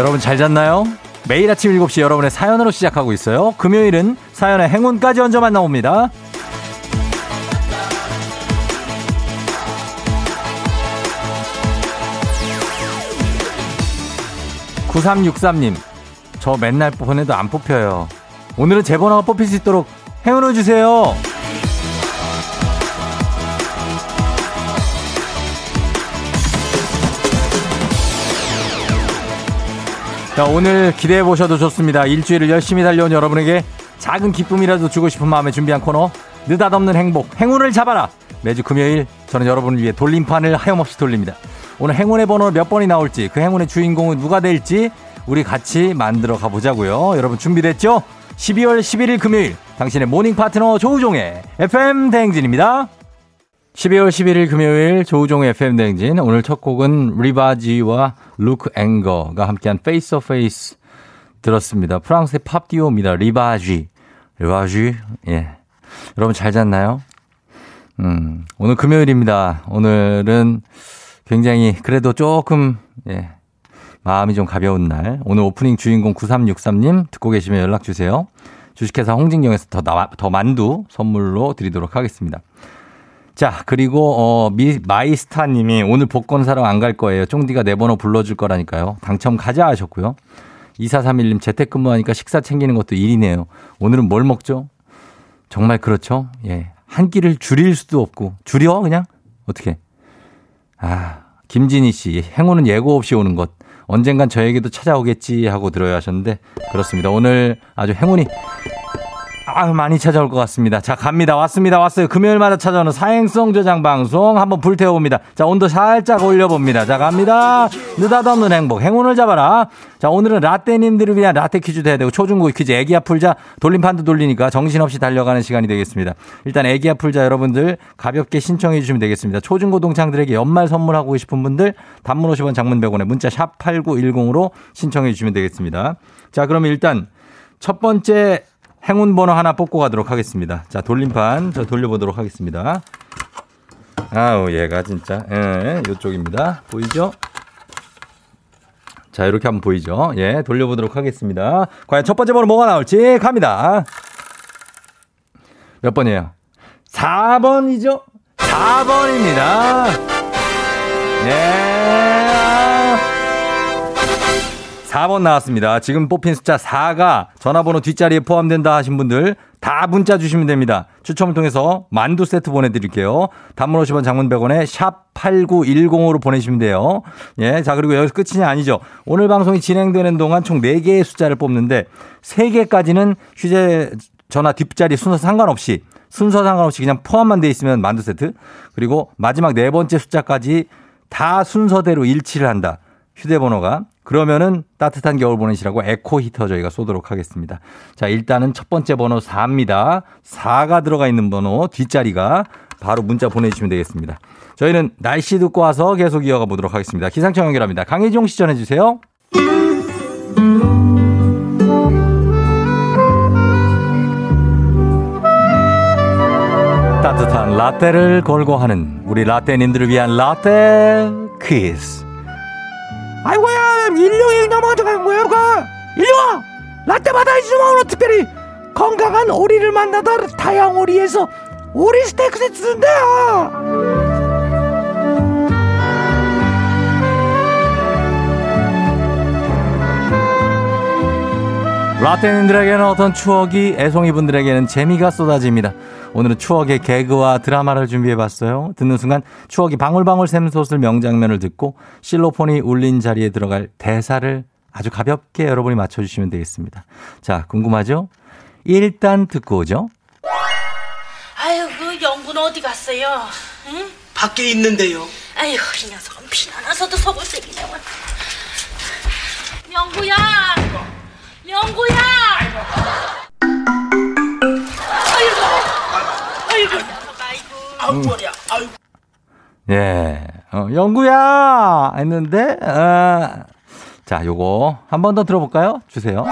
여러분 잘 잤나요? 매일 아침 7시 여러분의 사연으로 시작하고 있어요. 금요일은 사연의 행운까지 얹어 만나봅니다. 9363님, 저 맨날 보내도 안 뽑혀요. 오늘은 제 번호가 뽑힐 수 있도록 행운을 주세요. 자, 오늘 기대해 보셔도 좋습니다. 일주일을 열심히 달려온 여러분에게 작은 기쁨이라도 주고 싶은 마음에 준비한 코너 느닷없는 행복 행운을 잡아라 매주 금요일 저는 여러분을 위해 돌림판을 하염없이 돌립니다. 오늘 행운의 번호 몇 번이 나올지 그 행운의 주인공은 누가 될지 우리 같이 만들어 가보자고요. 여러분 준비됐죠? 12월 11일 금요일 당신의 morning 파트너 조우종의 FM 대행진입니다. 12월 11일 금요일 조우종의 FM 대행진 오늘 첫 곡은 리바지와 루크 앵거가 함께한 Face O Face 들었습니다. 프랑스의 팝 듀오입니다. 리바지. 리바지. 예. 여러분 잘 잤나요? 음, 오늘 금요일입니다. 오늘은 굉장히 그래도 조금 예. 마음이 좀 가벼운 날. 오늘 오프닝 주인공 9363님 듣고 계시면 연락 주세요. 주식회사 홍진경에서 더, 나, 더 만두 선물로 드리도록 하겠습니다. 자, 그리고, 어, 미, 마이스타 님이 오늘 복권 사러 안 갈 거예요. 쫑디가 내 번호 불러줄 거라니까요. 당첨 가자 하셨고요. 2431님 재택근무하니까 식사 챙기는 것도 일이네요. 오늘은 뭘 먹죠? 정말 그렇죠? 예. 한 끼를 줄일 수도 없고. 줄여? 그냥? 어떻게? 아, 김진희 씨. 행운은 예고 없이 오는 것. 언젠간 저에게도 찾아오겠지 하고 들어야 하셨는데 그렇습니다. 오늘 아주 행운이 아, 많이 찾아올 것 같습니다. 자, 갑니다. 왔습니다. 왔어요. 금요일마다 찾아오는 사행성 저장 방송 한번 불태워봅니다. 자, 온도 살짝 올려봅니다. 자, 갑니다. 느닷없는 행복. 행운을 잡아라. 자, 오늘은 라떼님들을 위한 라떼 퀴즈도 해야 되고 초중고 퀴즈 애기야 풀자 돌림판도 돌리니까 정신없이 달려가는 시간이 되겠습니다. 일단 애기야 풀자 여러분들 가볍게 신청해 주시면 되겠습니다. 초중고 동창들에게 연말 선물하고 싶은 분들 단문 50원 장문 100원에 문자 샵 8910으로 신청해 주시면 되겠습니다. 자, 그러면 일단 첫 번째 행운 번호 하나 뽑고 가도록 하겠습니다. 자, 돌림판 저 돌려보도록 하겠습니다. 아우, 얘가 진짜, 예, 요쪽입니다. 보이죠? 자, 이렇게 한번 보이죠? 예, 돌려보도록 하겠습니다. 과연 첫 번째 번호 뭐가 나올지 갑니다. 몇 번이에요? 4번이죠? 4번입니다. 네. 4번 나왔습니다. 지금 뽑힌 숫자 4가 전화번호 뒷자리에 포함된다 하신 분들 다 문자 주시면 됩니다. 추첨을 통해서 만두 세트 보내드릴게요. 단문 50원 장문 100원에 샵 8910으로 보내시면 돼요. 예. 자, 그리고 여기서 끝이 아니죠. 오늘 방송이 진행되는 동안 총 4개의 숫자를 뽑는데 3개까지는 휴대전화 뒷자리 순서 상관없이 순서 상관없이 그냥 포함만 돼 있으면 만두 세트. 그리고 마지막 네 번째 숫자까지 다 순서대로 일치를 한다. 휴대번호가 그러면은 따뜻한 겨울 보내시라고 에코 히터 저희가 쏘도록 하겠습니다. 자, 일단은 첫 번째 번호 4입니다. 4가 들어가 있는 번호 뒷자리가 바로 문자 보내주시면 되겠습니다. 저희는 날씨 듣고 와서 계속 이어가 보도록 하겠습니다. 기상청 연결합니다. 강혜종 시 전해 주세요. 따뜻한 라떼를 걸고 하는 우리 라떼님들을 위한 라떼 퀴즈. 아이고야 일용이 넘어져 간 거야 가 일용아 라떼 받아야지 좀 오늘 특별히 건강한 오리를 만나다 다양 오리에서 오리 스테이크 세트 준대요! 라떼님들에게는 어떤 추억이 애송이 분들에게는 재미가 쏟아집니다. 오늘은 추억의 개그와 드라마를 준비해봤어요. 듣는 순간 추억이 방울방울 샘솟을 명장면을 듣고 실로폰이 울린 자리에 들어갈 대사를 아주 가볍게 여러분이 맞춰주시면 되겠습니다. 자, 궁금하죠? 일단 듣고 오죠. 아유, 그 영구는 어디 갔어요? 응? 밖에 있는데요. 아유, 이 녀석은 피나나서도 속을 새기냐 영구야! 영구야! 아우 머리야. 아, 예, 어, 영구야 했는데 아. 자 요거 한 번 더 들어볼까요? 주세요.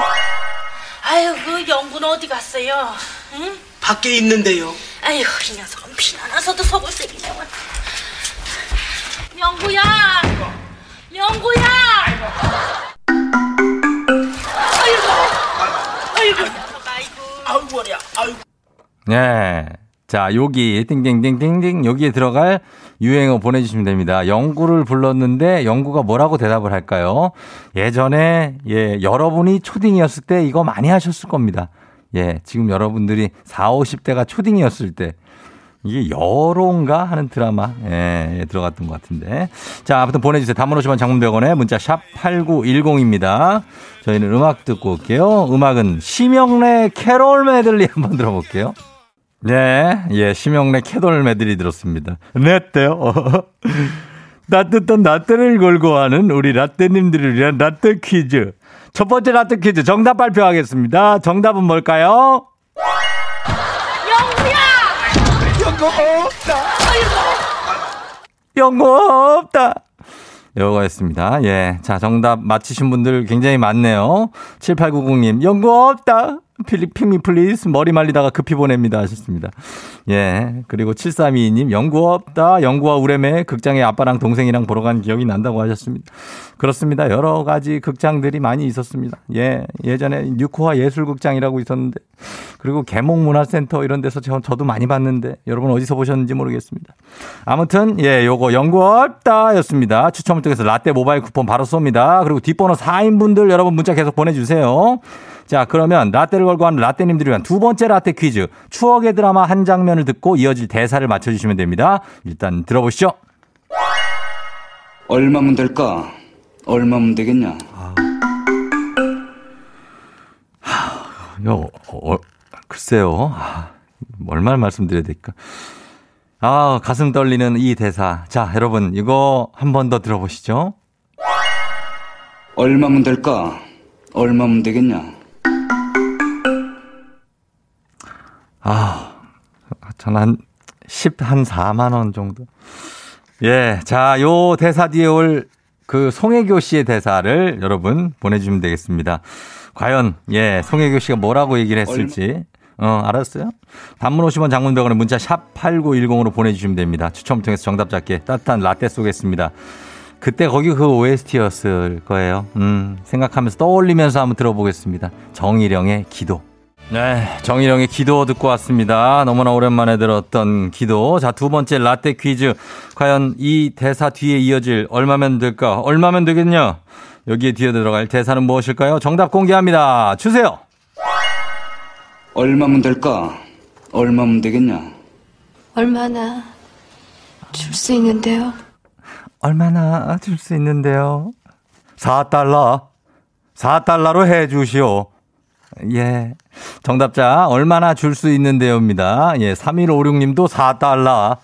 아유 그 영구는 어디 갔어요? 응? 밖에 있는데요. 아유 이 녀석은 피나나서도 속을 쓰기네. 영구야, 영구야. 아이고, 아이고, 아이고, 아이고 머리야. 아이고. 예. 자, 여기, 띵띵띵띵띵, 여기에 들어갈 유행어 보내주시면 됩니다. 영구를 불렀는데 영구가 뭐라고 대답을 할까요? 예전에, 예, 여러분이 초딩이었을 때 이거 많이 하셨을 겁니다. 예, 지금 여러분들이 4, 50대가 초딩이었을 때 이게 여론가 하는 드라마 예, 예, 들어갔던 것 같은데. 자, 아무튼 보내주세요. 50원 장문병원에 문자 샵 8910입니다. 저희는 음악 듣고 올게요. 음악은 심영래 캐롤 메들리 한번 들어볼게요. 네, 예, 심영래 캐롤 메들리 들었습니다. 네, 때요. 따뜻한 라떼를 걸고 하는 우리 라떼님들을 위한 라떼 퀴즈. 첫 번째 라떼 퀴즈 정답 발표하겠습니다. 정답은 뭘까요? 연고 없다. 요거였습니다. 예. 자, 정답 맞히신 분들 굉장히 많네요. 7890님, 영구 없다. pick me please 머리 말리다가 급히 보냅니다 하셨습니다. 예. 그리고 7322님 영구 없다. 영구와 우뢰매 극장에 아빠랑 동생이랑 보러 간 기억이 난다고 하셨습니다. 그렇습니다. 여러 가지 극장들이 많이 있었습니다. 예. 예전에 뉴코아 예술극장이라고 있었는데 그리고 계몽문화센터 이런 데서 저, 저도 많이 봤는데 여러분 어디서 보셨는지 모르겠습니다. 아무튼 예, 요거 영구 없다 였습니다. 추첨을 통해서 라떼 모바일 쿠폰 바로 쏩니다. 그리고 뒷번호 4인분들 여러분 문자 계속 보내 주세요. 자, 그러면 라떼를 걸고 하는 라떼님들을 위한 두 번째 라떼 퀴즈. 추억의 드라마 한 장면을 듣고 이어질 대사를 맞춰주시면 됩니다. 일단 들어보시죠. 얼마면 될까? 얼마면 되겠냐? 요, 어, 글쎄요. 아, 얼마나 말씀드려야 될까. 아, 가슴 떨리는 이 대사. 자, 여러분, 이거 한 번 더 들어보시죠. 얼마면 될까? 얼마면 되겠냐? 아, 전한 10, 한 4만원 정도. 예, 자, 요 대사 뒤에 올 그 송혜교 씨의 대사를 여러분 보내주시면 되겠습니다. 과연, 예, 송혜교 씨가 뭐라고 얘기를 했을지. 어, 알았어요? 단문 50원 장문병원에 문자 샵 8910으로 보내주시면 됩니다. 추첨 통해서 정답 잡게 따뜻한 라떼 쏘겠습니다. 그때 거기 그 OST였을 거예요. 음, 생각하면서 떠올리면서 한번 들어보겠습니다. 정일영의 기도. 네, 정일영의 기도 듣고 왔습니다. 너무나 오랜만에 들었던 기도. 자, 두 번째 라떼 퀴즈. 과연 이 대사 뒤에 이어질 얼마면 될까? 얼마면 되겠냐? 여기에 뒤에 들어갈 대사는 무엇일까요? 정답 공개합니다. 주세요. 얼마면 될까? 얼마면 되겠냐? 얼마나 줄 수 있는데요? 얼마나 줄 수 있는데요? 4달러. 4달러로 해 주시오. 예. 정답자, 얼마나 줄 수 있는데요입니다. 예. 3156님도 4달러.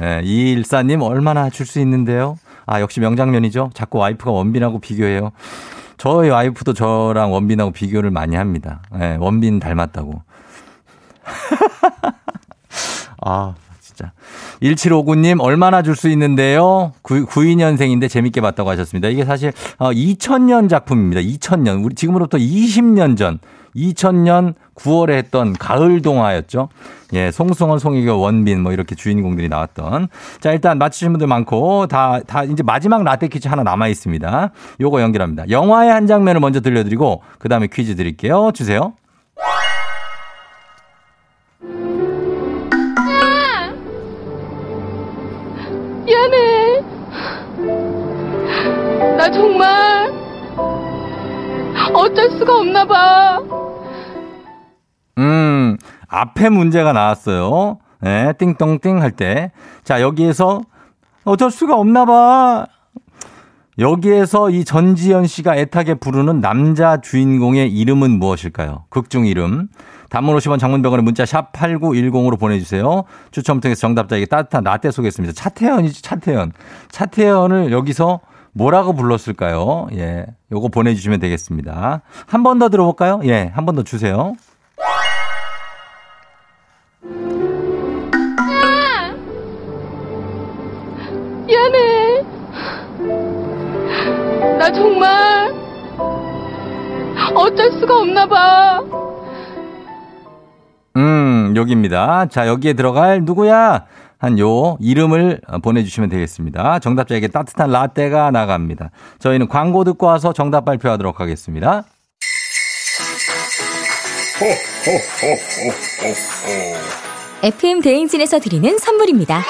예. 214님, 얼마나 줄 수 있는데요? 아, 역시 명장면이죠. 자꾸 와이프가 원빈하고 비교해요. 저희 와이프도 저랑 원빈하고 비교를 많이 합니다. 예. 원빈 닮았다고. 아, 진짜. 1759님, 얼마나 줄 수 있는데요? 9, 92년생인데 재밌게 봤다고 하셨습니다. 이게 사실, 어, 2000년 작품입니다. 2000년. 우리 지금으로부터 20년 전. 2000년 9월에 했던 가을 동화였죠. 예, 송승헌, 송혜교, 원빈 뭐 이렇게 주인공들이 나왔던. 자, 일단 맞히신 분들 많고 다, 다 이제 마지막 라떼 퀴즈 하나 남아 있습니다. 요거 연결합니다. 영화의 한 장면을 먼저 들려 드리고 그 다음에 퀴즈 드릴게요. 주세요. 미안해. 나 정말 어쩔 수가 없나 봐. 음, 앞에 문제가 나왔어요. 네, 띵똥띵 할 때. 자, 여기에서 어쩔 수가 없나 봐. 여기에서 이 전지현 씨가 애타게 부르는 남자 주인공의 이름은 무엇일까요? 극중 이름. 단문 50원 장문병원에 문자 샵 8910으로 보내주세요. 추첨 통해서 정답자에게 따뜻한 라떼 쏘겠습니다. 차태현이죠, 차태현. 차태현을 여기서 뭐라고 불렀을까요? 예. 요거 보내주시면 되겠습니다. 한 번 더 들어볼까요? 예. 한 번 더 주세요. 정말 어쩔 수가 없나 봐. 음, 여기입니다. 자, 여기에 들어갈 누구야? 한 요 이름을 보내주시면 되겠습니다. 정답자에게 따뜻한 라떼가 나갑니다. 저희는 광고 듣고 와서 정답 발표하도록 하겠습니다. FM 대행진에서 드리는 선물입니다.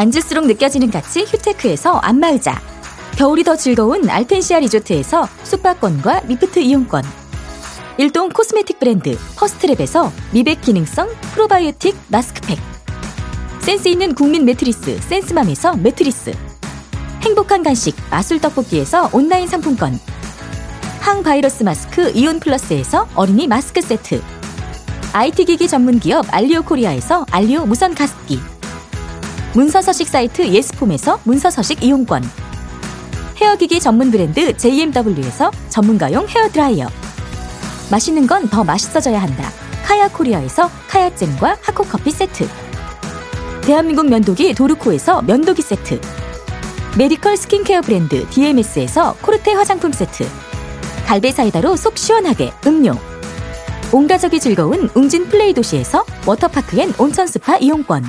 앉을수록 느껴지는 가치 휴테크에서 안마의자. 겨울이 더 즐거운 알펜시아 리조트에서 숙박권과 리프트 이용권. 일동 코스메틱 브랜드 퍼스트랩에서 미백 기능성 프로바이오틱 마스크팩. 센스 있는 국민 매트리스 센스맘에서 매트리스. 행복한 간식 마술 떡볶이에서 온라인 상품권. 항바이러스 마스크 이온 플러스에서 어린이 마스크 세트. IT 기기 전문 기업 알리오 코리아에서 알리오 무선 가습기 문서 서식 사이트 예스폼에서 문서 서식 이용권. 헤어기기 전문 브랜드 JMW에서 전문가용 헤어드라이어. 맛있는 건 더 맛있어져야 한다. 카야 코리아에서 카야잼과 하코커피 세트. 대한민국 면도기 도르코에서 면도기 세트. medical 스킨케어 브랜드 DMS에서 코르테 화장품 세트. 갈배 사이다로 속 시원하게 음료. 온가족이 즐거운 웅진 플레이 도시에서 워터파크 and 온천 스파 이용권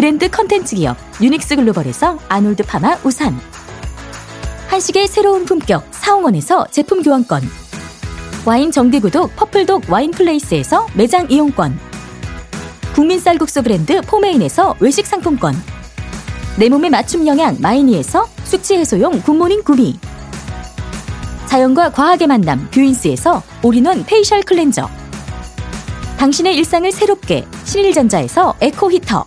브랜드 컨텐츠 기업 유닉스 글로벌에서 아놀드 파마 우산. 한식의 새로운 품격 사옹원에서 제품 교환권. 와인 정기구독 퍼플독 와인플레이스에서 매장 이용권. 국민 쌀국수 브랜드 포메인에서 외식 상품권. 내 몸에 맞춤 영양 마이니에서 숙취 해소용 굿모닝 구미. 자연과 과학의 만남 뷰인스에서 all-in-one facial cleanser. 당신의 일상을 새롭게 신일전자에서 에코 히터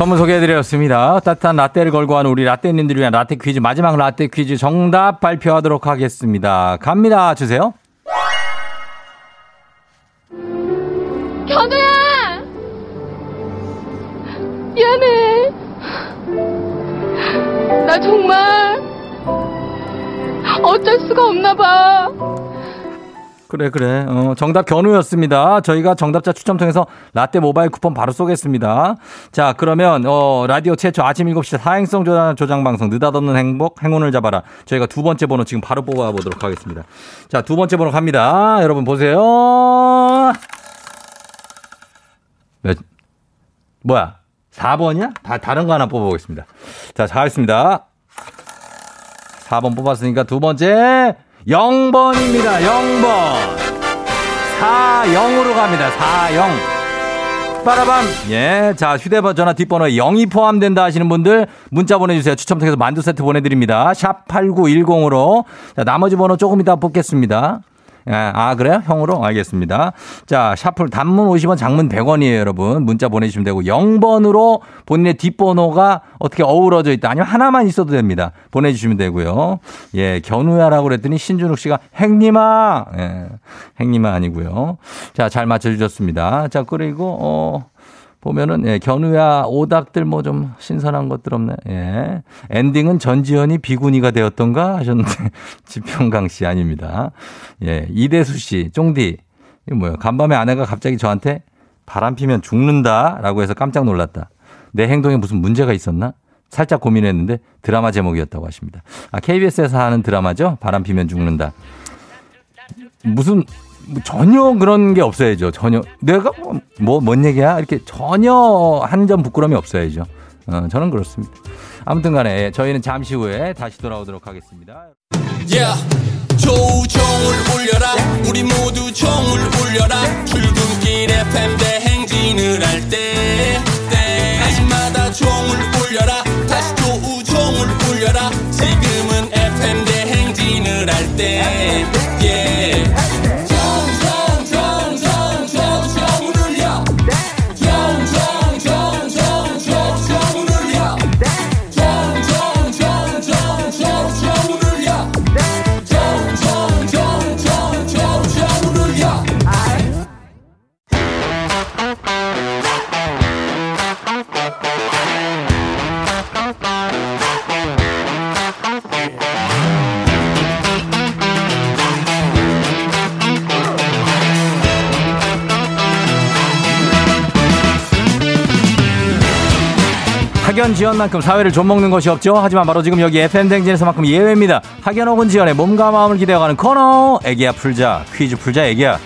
선물 소개해드렸습니다. 따뜻한 라떼를 걸고 하는 우리 라떼님들을 위한 라떼 퀴즈 마지막 라떼 퀴즈 정답 발표하도록 하겠습니다. 갑니다. 주세요. 견우야! 미안해. 나 정말 어쩔 수가 없나 봐. 그래 그래 어, 정답 견우였습니다. 저희가 정답자 추첨 통해서 라떼 모바일 쿠폰 바로 쏘겠습니다. 자 그러면 어, 라디오 최초 아침 7시 사행성 조장, 조장 방송 느닷없는 행복 행운을 잡아라. 저희가 두 번째 번호 지금 바로 뽑아보도록 하겠습니다. 자 두 번째 번호 갑니다. 여러분 보세요. 몇 뭐야 4번이야? 다 다른 거 하나 뽑아보겠습니다. 자 가겠습니다. 4번 뽑았으니까 두 번째 0번입니다. 0번. 40으로 갑니다. 40. 빠라밤. 예. 자, 휴대폰 전화 뒷번호에 0이 포함된다 하시는 분들 문자 보내주세요. 추첨 통해서 만두 세트 보내드립니다. 샵 8910으로. 자, 나머지 번호 조금 이따 뽑겠습니다. 예, 아, 그래요? 형으로? 알겠습니다. 자, 샤플 단문 50원, 장문 100원이에요, 여러분. 문자 보내주시면 되고, 0번으로 본인의 뒷번호가 어떻게 어우러져 있다. 아니면 하나만 있어도 됩니다. 보내주시면 되고요. 예, 견우야라고 그랬더니 신준욱 씨가 행님아! 예, 행님아 아니고요. 자, 잘 맞춰주셨습니다. 자, 그리고, 어, 보면은 예, 견우야 오답들 뭐 좀 신선한 것들 없네. 예. 엔딩은 전지현이 비구니가 되었던가 하셨는데 지평강 씨 아닙니다. 예. 이대수 씨, 쫑디. 이거 뭐야? 간밤에 아내가 갑자기 저한테 바람 피면 죽는다라고 해서 깜짝 놀랐다. 내 행동에 무슨 문제가 있었나? 살짝 고민했는데 드라마 제목이었다고 하십니다. 아, KBS에서 하는 드라마죠? 바람 피면 죽는다. 무슨 뭐 전혀 그런 게 없어야죠. 전혀 내가 뭐 뭔 얘기야 이렇게 전혀 한 점 부끄러움이 없어야죠. 어, 저는 그렇습니다. 아무튼간에 저희는 잠시 후에 다시 돌아오도록 하겠습니다. Yeah. 조종을 울려라 우리 모두 종을 울려라 출근길 FM 대행진을 할 때 때마다 종을 울려라 다시 조종을 울려라 지금은 FM 대행진을 할때 yeah. 학연 지연만큼 사회를 좀 먹는 것이 없죠. 하지만 바로 지금 여기 FM 댕진에서만큼 예외입니다. 학연 혹은 지연의 몸과 마음을 기대어가는 코너. 애기야 풀자. 퀴즈 풀자 애기야.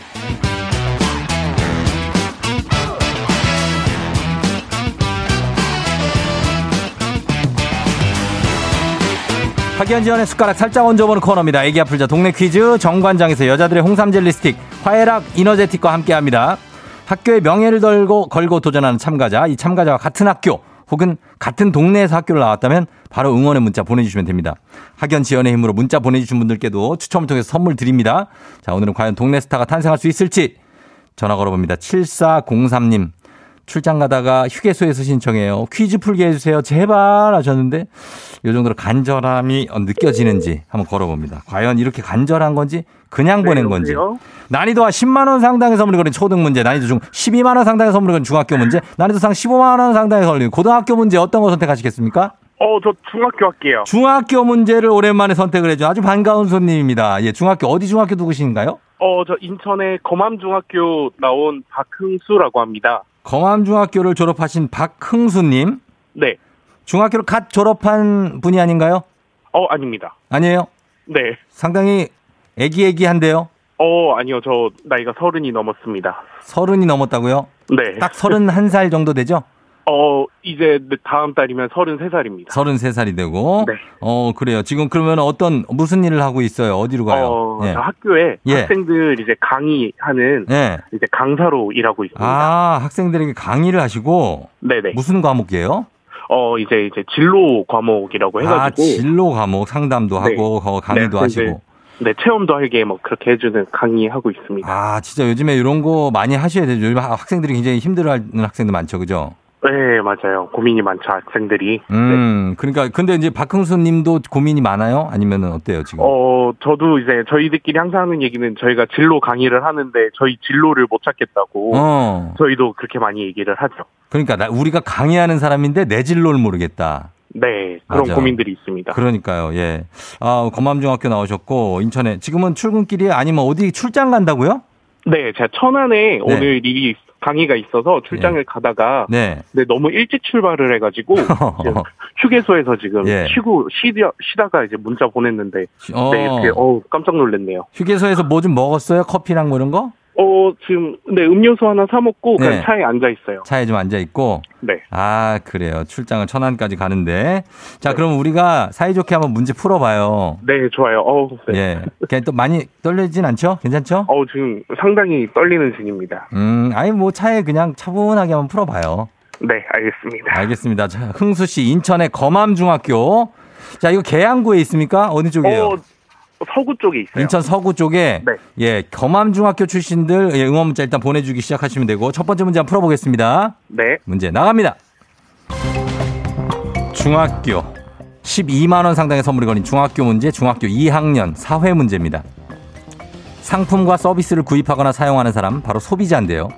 학연 지연의 숟가락 살짝 얹어보는 코너입니다. 애기 아플자 동네 퀴즈 정관장에서 여자들의 홍삼 젤리 스틱 화해락 이너제틱과 함께합니다. 학교의 명예를 걸고, 걸고 도전하는 참가자, 이 참가자와 같은 학교 혹은 같은 동네에서 학교를 나왔다면 바로 응원의 문자 보내주시면 됩니다. 학연 지연의 힘으로 문자 보내주신 분들께도 추첨을 통해서 선물 드립니다. 자, 오늘은 과연 동네 스타가 탄생할 수 있을지 전화 걸어봅니다. 7403님. 출장 가다가 휴게소에서 신청해요. 퀴즈 풀게 해주세요. 제발 하셨는데 이 정도로 간절함이 느껴지는지 한번 걸어봅니다. 과연 이렇게 간절한 건지 그냥 보낸 건지. 난이도가 10만 원 상당의 선물이 걸린 초등 문제, 난이도 중 12만 원 상당의 선물이 걸린 중학교 문제, 난이도 상 15만 원 상당의 선물이 걸린 고등학교 문제 어떤 거 선택하시겠습니까? 어, 저 중학교 할게요. 중학교 문제를 오랜만에 선택을 해준 아주 반가운 손님입니다. 예, 중학교 어디 중학교 누구신가요? 어, 저 인천의 검암중학교 나온 박흥수라고 합니다. 검암중학교를 졸업하신 박흥수님. 네. 중학교를 갓 졸업한 분이 아닌가요? 어, 아닙니다. 아니에요? 네. 상당히 애기애기한데요? 어, 아니요. 저 나이가 서른이 넘었습니다. 서른이 넘었다고요? 네. 딱 서른한 살 정도 되죠? 어, 이제 다음 달이면 서른세 살입니다. 서른세 살이 되고. 네. 어, 그래요. 지금 그러면 어떤, 무슨 일을 하고 있어요? 어디로 가요? 어, 예. 학교에 예. 학생들 이제 강의하는 예. 이제 강사로 일하고 있습니다. 아, 학생들에게 강의를 하시고. 네네. 무슨 과목이에요? 어, 이제 이제 진로 과목이라고 아, 해가지고. 진로 과목 상담도 네. 하고, 거- 강의도 네, 하시고. 네, 체험도 하게 뭐 그렇게 해주는 강의하고 있습니다. 아, 진짜 요즘에 이런 거 많이 하셔야 되죠. 요즘 학생들이 굉장히 힘들어하는 학생들 많죠, 그죠? 네, 맞아요. 고민이 많죠, 학생들이. 음, 그러니까 근데 이제 박흥수 님도 고민이 많아요? 아니면은 어때요, 지금? 어, 저도 이제 저희들끼리 항상 하는 얘기는 저희가 진로 강의를 하는데 저희 진로를 못 찾겠다고 어. 저희도 그렇게 많이 얘기를 하죠. 그러니까 나- 우리가 강의하는 사람인데 내 진로를 모르겠다. 네, 그런 맞아. 고민들이 있습니다. 그러니까요, 예. 아, 검암중학교 나오셨고, 인천에. 지금은 출근길이 아니면 어디 출장 간다고요? 네, 제가 천안에 오늘 일이 강의가 있어서 출장을 가다가 네. 네, 너무 일찍 출발을 해가지고 휴게소에서 지금 예. 쉬고 쉬다, 쉬다가 이제 문자 보냈는데 어. 네, 이렇게 어 깜짝 놀랐네요. 휴게소에서 뭐 좀 먹었어요? 커피랑 뭐 이런 거? 어 지금 네 음료수 하나 사 먹고 그냥 네. 차에 앉아 있어요. 차에 좀 앉아 있고. 네. 아, 그래요. 출장을 천안까지 가는데. 자, 그럼 우리가 사이좋게 한번 문제 풀어봐요. 네, 좋아요. 어, 네. 예. 그냥 또 많이 떨리진 않죠? 괜찮죠? 어 지금 상당히 떨리는 중입니다. 음, 아니, 뭐 차에 그냥 차분하게 한번 풀어봐요. 네, 알겠습니다. 알겠습니다. 자, 흥수 씨, 인천의 검암중학교. 자, 이거 계양구에 있습니까? 어디 쪽이에요? 어, 서구 쪽에 있어요. 인천 서구 쪽에 네. 예 검암중학교 출신들 예, 응원 문자 일단 보내주기 시작하시면 되고 첫 번째 문제 한번 풀어보겠습니다. 네. 문제 나갑니다. 중학교 12만 원 상당의 선물이 걸린 중학교 문제 중학교 2학년 사회 문제입니다. 상품과 서비스를 구입하거나 사용하는 사람 바로 소비자인데요.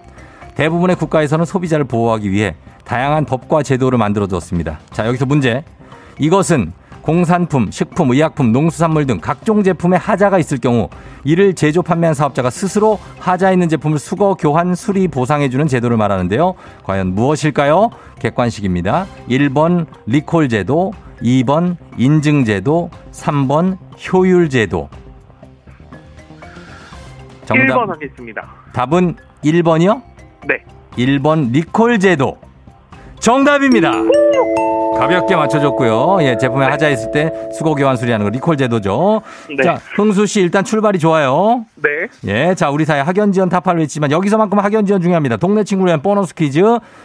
대부분의 국가에서는 소비자를 보호하기 위해 다양한 법과 제도를 만들어 뒀습니다. 자, 여기서 문제. 이것은 공산품, 식품, 의약품, 농수산물 등 각종 제품에 하자가 있을 경우 이를 제조 판매한 사업자가 스스로 하자 있는 제품을 수거, 교환, 수리, 보상해주는 제도를 말하는데요. 과연 무엇일까요? 객관식입니다. 1번 리콜 제도, 2번 인증 제도, 3번 효율 제도. 1번 하겠습니다. 답은 1번이요? 네. 1번 리콜 제도. 정답입니다. 가볍게 맞춰줬고요. 예, 제품에 하자 있을 때 수거 교환 수리하는 거 리콜 제도죠. 네. 자, 흥수 씨 일단 출발이 좋아요. 네. 예, 자, 우리 사회 학연 지원 타파를 외치지만 여기서만큼 학연 지원 중요합니다. 동네 친구를 위한 보너스 퀴즈.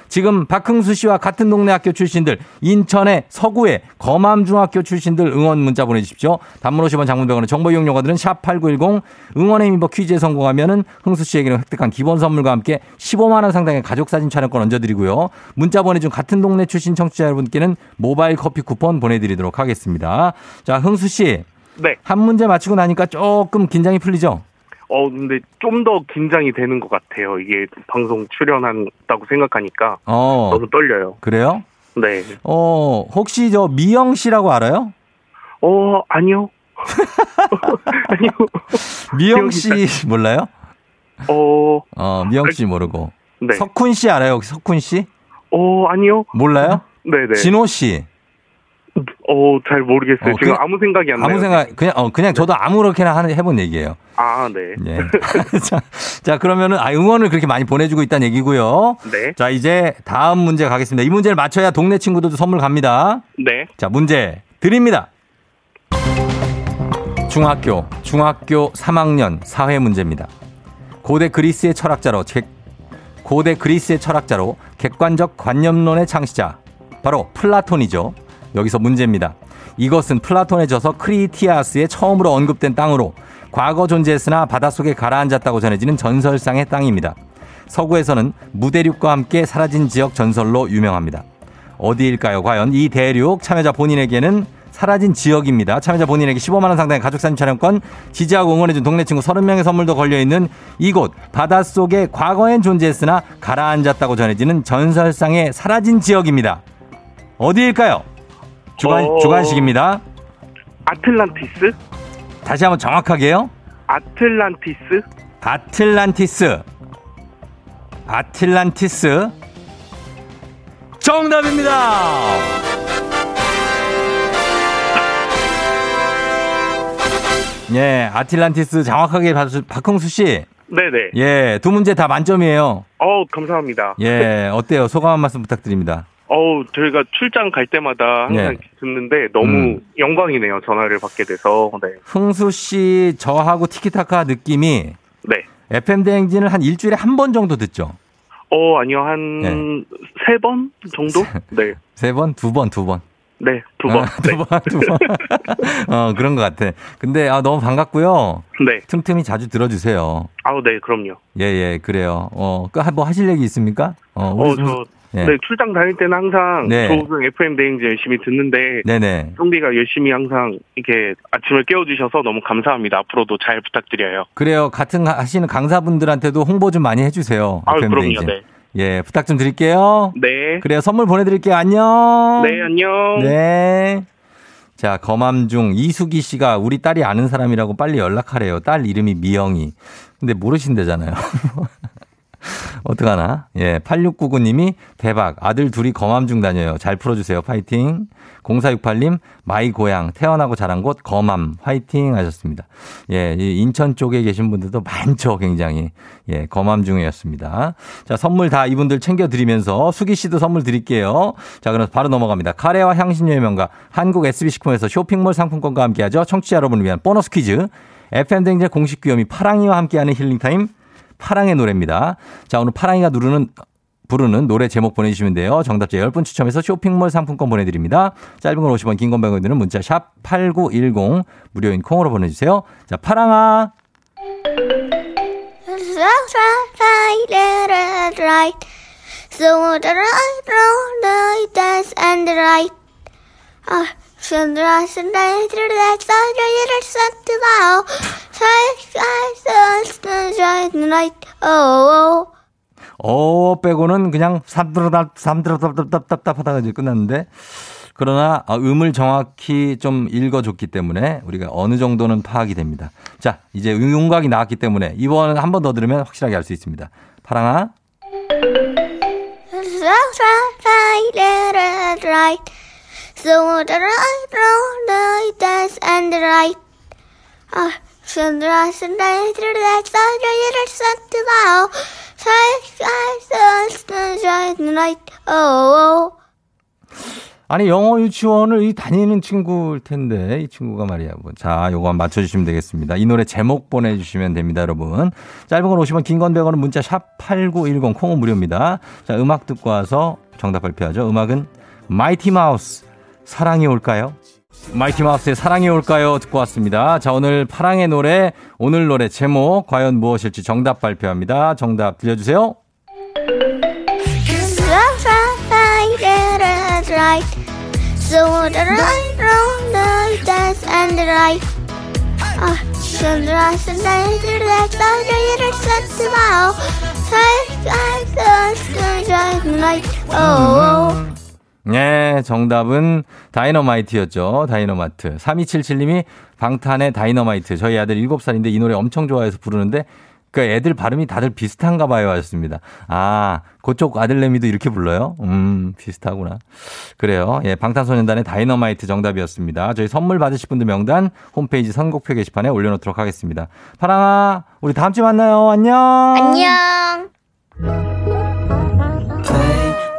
지금 박흥수 씨와 같은 동네 학교 출신들, 인천의 서구의 검암중학교 출신들 응원 문자 보내주십시오. 단문 50원 장문병원의 정보 이용 료가들은 샵8910 응원의 미버 퀴즈에 성공하면은 흥수 씨에게는 획득한 기본 선물과 함께 15만 원 상당의 가족 사진 촬영권 얹어드리고요. 문자 보내준 같은 동네 출신 청취자 여러분께는 모바일 커피 쿠폰 보내드리도록 하겠습니다. 자, 흥수 씨. 네. 한 문제 맞히고 나니까 조금 긴장이 풀리죠? 어, 근데 좀 더 긴장이 되는 것 같아요. 이게 방송 출연한다고 생각하니까 어. 너무 떨려요. 그래요? 네. 어, 혹시 저 미영 씨라고 알아요? 어, 아니요. 아니요. 미영 씨 몰라요? 어, 어, 미영 씨 모르고. 네. 석훈 씨 알아요? 석훈 씨? 어, 아니요. 몰라요? 네네. 진호 씨. 어, 잘 모르겠어요. 어, 지금 그- 아무 생각이 안 나요. 아무 생각, 그냥, 어, 그냥 저도 아무렇게나 하는, 해본 얘기예요. 아, 네. 예. 자, 자, 그러면은, 아, 응원을 그렇게 많이 보내주고 있다는 얘기고요. 네. 자, 이제 다음 문제 가겠습니다. 이 문제를 맞춰야 동네 친구들도 선물 갑니다. 네. 자, 문제 드립니다. 중학교, 중학교 3학년 사회 문제입니다. 고대 그리스의 철학자로, 객- 고대 그리스의 철학자로 객관적 관념론의 창시자, 바로 플라톤이죠. 여기서 문제입니다. 이것은 플라톤의 저서 크리티아스에 처음으로 언급된 땅으로 과거 존재했으나 바닷속에 가라앉았다고 전해지는 전설상의 땅입니다. 서구에서는 무대륙과 함께 사라진 지역 전설로 유명합니다. 어디일까요? 과연 이 대륙 참여자 본인에게는 사라진 지역입니다. 참여자 본인에게 15만 원 상당의 가족사진 촬영권, 지지하고 응원해준 동네 친구 30명의 선물도 걸려있는 이곳 바닷속에 과거엔 존재했으나 가라앉았다고 전해지는 전설상의 사라진 지역입니다. 어디일까요? 주관, 어. 주관식입니다. 아틀란티스? 다시 한번 정확하게요. 아틀란티스? 아틀란티스. 아틀란티스. 정답입니다. 예, 아틀란티스 정확하게 받으 박흥수 씨. 네네. 예, 두 문제 다 만점이에요. 어 감사합니다. 예, 어때요? 소감 한 말씀 부탁드립니다. 어우, 저희가 출장 갈 때마다 항상 네. 듣는데 너무 음. 영광이네요. 전화를 받게 돼서. 네. 흥수 씨 저하고 티키타카 느낌이 네. FM 대행진을 한 일주일에 한 번 정도 듣죠. 어, 아니요. 한 네. 세번 정도? 네. 세 번, 두 번, 두 번. 네, 두 번. 아, 두 번, 두 번. 어, 그런 것 같아. 근데, 아, 너무 반갑고요. 네. 틈틈이 자주 들어주세요. 아우, 네, 그럼요. 예, 예, 그래요. 어, 그, 뭐 하실 얘기 있습니까? 어, 어, 우리 저, 예. 네, 출장 다닐 때는 항상 네. 조우승 FM 대행진 열심히 듣는데, 네네. 쫑디가 열심히 항상 이렇게 아침을 깨워주셔서 너무 감사합니다. 앞으로도 잘 부탁드려요. 그래요. 같은 가- 하시는 강사분들한테도 홍보 좀 많이 해주세요. 아유, FM 그럼요. 네. 예, 부탁 좀 드릴게요. 네. 그래요. 선물 보내드릴게요. 안녕. 네, 안녕. 네. 자, 검암중 이수기 씨가 우리 딸이 아는 사람이라고 빨리 연락하래요. 딸 이름이 미영이. 근데 모르신대잖아요. 어떡하나? 예, 8699님이 대박. 아들 둘이 검암 중 다녀요. 잘 풀어주세요. 파이팅. 0468님, my 고향. 태어나고 자란 곳 검암. 화이팅 하셨습니다. 예, 이 인천 쪽에 계신 분들도 많죠. 굉장히. 예, 검암 중이었습니다. 자, 선물 다 이분들 챙겨드리면서 수기 씨도 선물 드릴게요. 자, 그럼 바로 넘어갑니다. 카레와 향신료의 명가 한국 SB식품에서 쇼핑몰 상품권과 함께하죠. 청취자 여러분을 위한 보너스 퀴즈. FM댕제 공식 귀요미 파랑이와 함께하는 힐링타임. 파랑의 노래입니다. 자, 오늘 파랑이가 누르는 부르는 노래 제목 보내주시면 돼요. 정답자 10분 추첨해서 쇼핑몰 상품권 보내드립니다. 짧은 걸 50원, 긴건 100원 드는 문자 샵 8910 무료인 콩으로 보내주세요. 자, 파랑아. Ah, try, try, night. Oh, oh. 어 빼고는 그냥 삼드럽답 삼드럽답답답답 하다가 이제 끝났는데 그러나 아, 음을 정확히 좀 읽어줬기 때문에 우리가 어느 정도는 파악이 됩니다. 자 이제 윤곽이 나왔기 때문에 이번 한 번 더 들으면 확실하게 알 수 있습니다. 파랑아 So the right, wrong, the and the right. Ah, sunrise and set to now. Try, try, try, try, night. Oh, oh. 아니 영어 유치원을 이 다니는 친구일 텐데 이 친구가 말이야. 뭐. 자, 요거 한번 맞춰주시면 되겠습니다. 이 노래 제목 보내주시면 됩니다, 여러분. 짧은 건 50원, 긴 건 100원은 문자 샵 #8910 콩은 무료입니다. 자, 음악 듣고 와서 정답 발표하죠. 음악은 마이티 마우스 사랑이 올까요? 마이티 마우스의 사랑이 올까요? 듣고 왔습니다. 자, 오늘 파랑의 노래, 오늘 노래 제목 과연 무엇일지 정답 발표합니다. 정답 들려주세요. 네, 정답은 다이너마이트였죠. 다이너마트. 3277님이 방탄의 다이너마이트. 저희 아들 7살인데 이 노래 엄청 좋아해서 부르는데 그러니까 애들 발음이 다들 비슷한가 봐요 하셨습니다. 아, 그쪽 아들내미도 이렇게 불러요? 음, 비슷하구나. 그래요. 예, 방탄소년단의 다이너마이트 정답이었습니다. 저희 선물 받으실 분들 명단 홈페이지 선곡표 게시판에 올려놓도록 하겠습니다. 파랑아, 우리 다음 주에 만나요. 안녕. 안녕.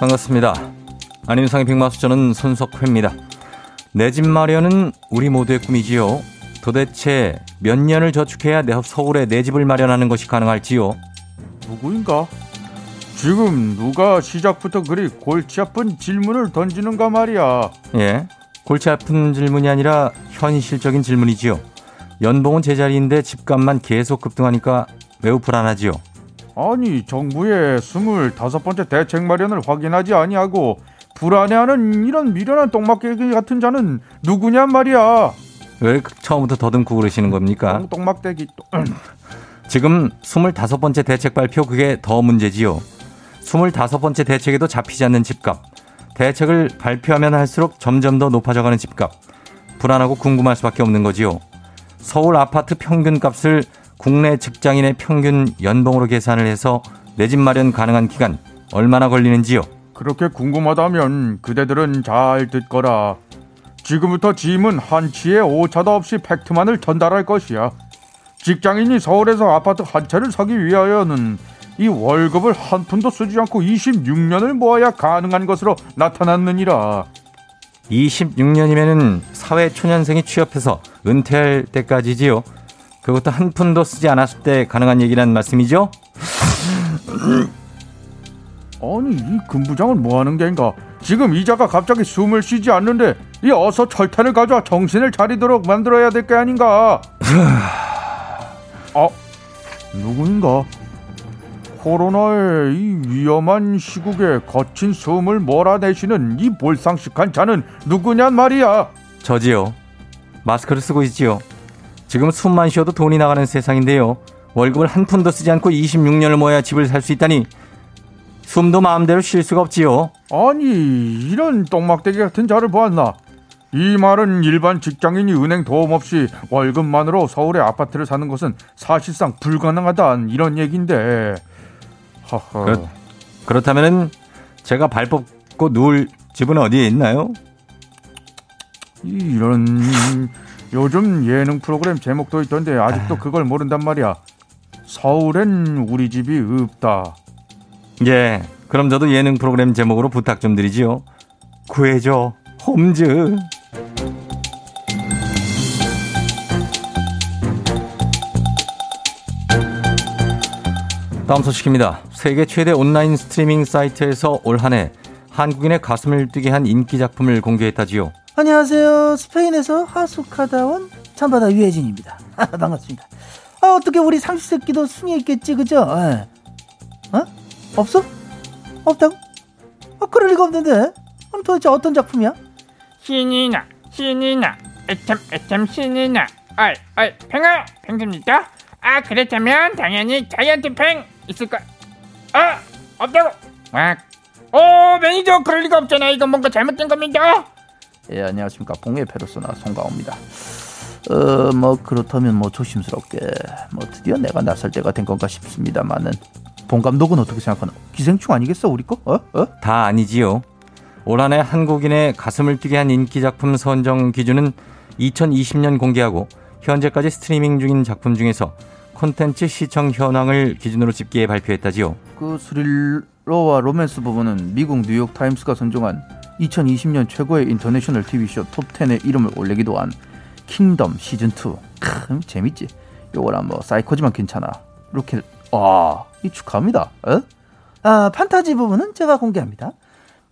반갑습니다. 안윤상의 빅마스 저는 손석회입니다. 내 집 마련은 우리 모두의 꿈이지요. 도대체 몇 년을 저축해야 내 서울에 내 집을 마련하는 것이 가능할지요? 누구인가? 지금 누가 시작부터 그리 골치 아픈 질문을 던지는가 말이야. 예. 골치 아픈 질문이 아니라 현실적인 질문이지요. 연봉은 제자리인데 집값만 계속 급등하니까 매우 불안하지요. 아니 정부의 25번째 대책 마련을 확인하지 아니하고 불안해하는 이런 미련한 똥막대기 같은 자는 누구냔 말이야. 왜 처음부터 더듬고 그러시는 겁니까? 똥막대기 또. 지금 25번째 대책 발표 그게 더 문제지요. 25번째 대책에도 잡히지 않는 집값. 대책을 발표하면 할수록 점점 더 높아져가는 집값. 불안하고 궁금할 수밖에 없는 거지요. 서울 아파트 평균 값을 국내 직장인의 평균 연봉으로 계산을 해서 내 집 마련 가능한 기간 얼마나 걸리는지요? 그렇게 궁금하다면 그대들은 잘 듣거라. 지금부터 짐은 한치의 오차도 없이 팩트만을 전달할 것이야. 직장인이 서울에서 아파트 한 채를 사기 위하여는 이 월급을 한 푼도 쓰지 않고 26년을 모아야 가능한 것으로 나타났느니라. 26년이면은 사회 초년생이 취업해서 은퇴할 때까지지요. 그것도 한 푼도 쓰지 않았을 때 가능한 얘기란 말씀이죠? 아니 이 금부장은 뭐하는 게인가? 지금 이자가 갑자기 숨을 쉬지 않는데 이 어서 철퇴를 가져와 정신을 차리도록 만들어야 될 게 아닌가? 아 누구인가? 코로나의 이 위험한 시국에 거친 숨을 몰아내시는 이 볼상식한 자는 누구냔 말이야. 저지요. 마스크를 쓰고 있지요. 지금 숨만 쉬어도 돈이 나가는 세상인데요. 월급을 한 푼도 쓰지 않고 26년을 모아야 집을 살 수 있다니 숨도 마음대로 쉴 수가 없지요. 아니 이런 똥막대기 같은 자를 보았나? 이 말은 일반 직장인이 은행 도움 없이 월급만으로 서울의 아파트를 사는 것은 사실상 불가능하다 이런. 하하. 그렇, 그렇다면은 제가 발 뻗고 누울 집은 어디에 있나요? 이런 요즘 예능 프로그램 제목도 있던데 아직도 그걸 모른단 말이야. 서울엔 우리 집이 없다. 예. 그럼 저도 예능 프로그램 제목으로 부탁 좀 드리지요. 구해줘. 홈즈. 다음 소식입니다. 세계 최대 온라인 스트리밍 사이트에서 올 한해 한국인의 가슴을 뛰게 한 인기 작품을 공개했다지요. 안녕하세요. 스페인에서 하숙하다 온 참바다 유혜진입니다. 반갑습니다. 아, 어떻게 우리 삼시세끼도 순위 있겠지, 그죠? 예. 어? 없어? 없다고? 아, 그럴 리가 없는데. 그럼 도대체 어떤 작품이야? 신이 나, 신이 나, 애템, 애템 신이 나. 어이, 어이, 펭하, 펭입니까? 아, 그렇다면 당연히 자이언트 펭 있을 거. 아, 없다고. 막. 오, 매니저 그럴 리가 없잖아. 이건 뭔가 잘못된 겁니다. 예, 안녕하십니까. 봉의 페르소나 송가호입니다. 어, 뭐 그렇다면 뭐 조심스럽게 뭐 드디어 내가 나설 때가 된 건가 싶습니다만은 본 감독은 어떻게 생각하나? 기생충 아니겠어 우리 거? 어? 어? 다 아니지요. 올 한해 한국인의 가슴을 뛰게 한 인기 작품 선정 기준은 2020년 공개하고 현재까지 스트리밍 중인 작품 중에서 콘텐츠 시청 현황을 기준으로 집계해 발표했다지요. 그 스릴러와 로맨스 부분은 미국 뉴욕 타임스가 선정한 2020년 최고의 International TV쇼 톱10에 이름을 올리기도 한 킹덤 시즌2. 크, 재밌지? 요거랑 뭐 사이코지만 괜찮아. 이렇게 아, 이 축하합니다. 어? 아, 판타지 부분은 제가 공개합니다.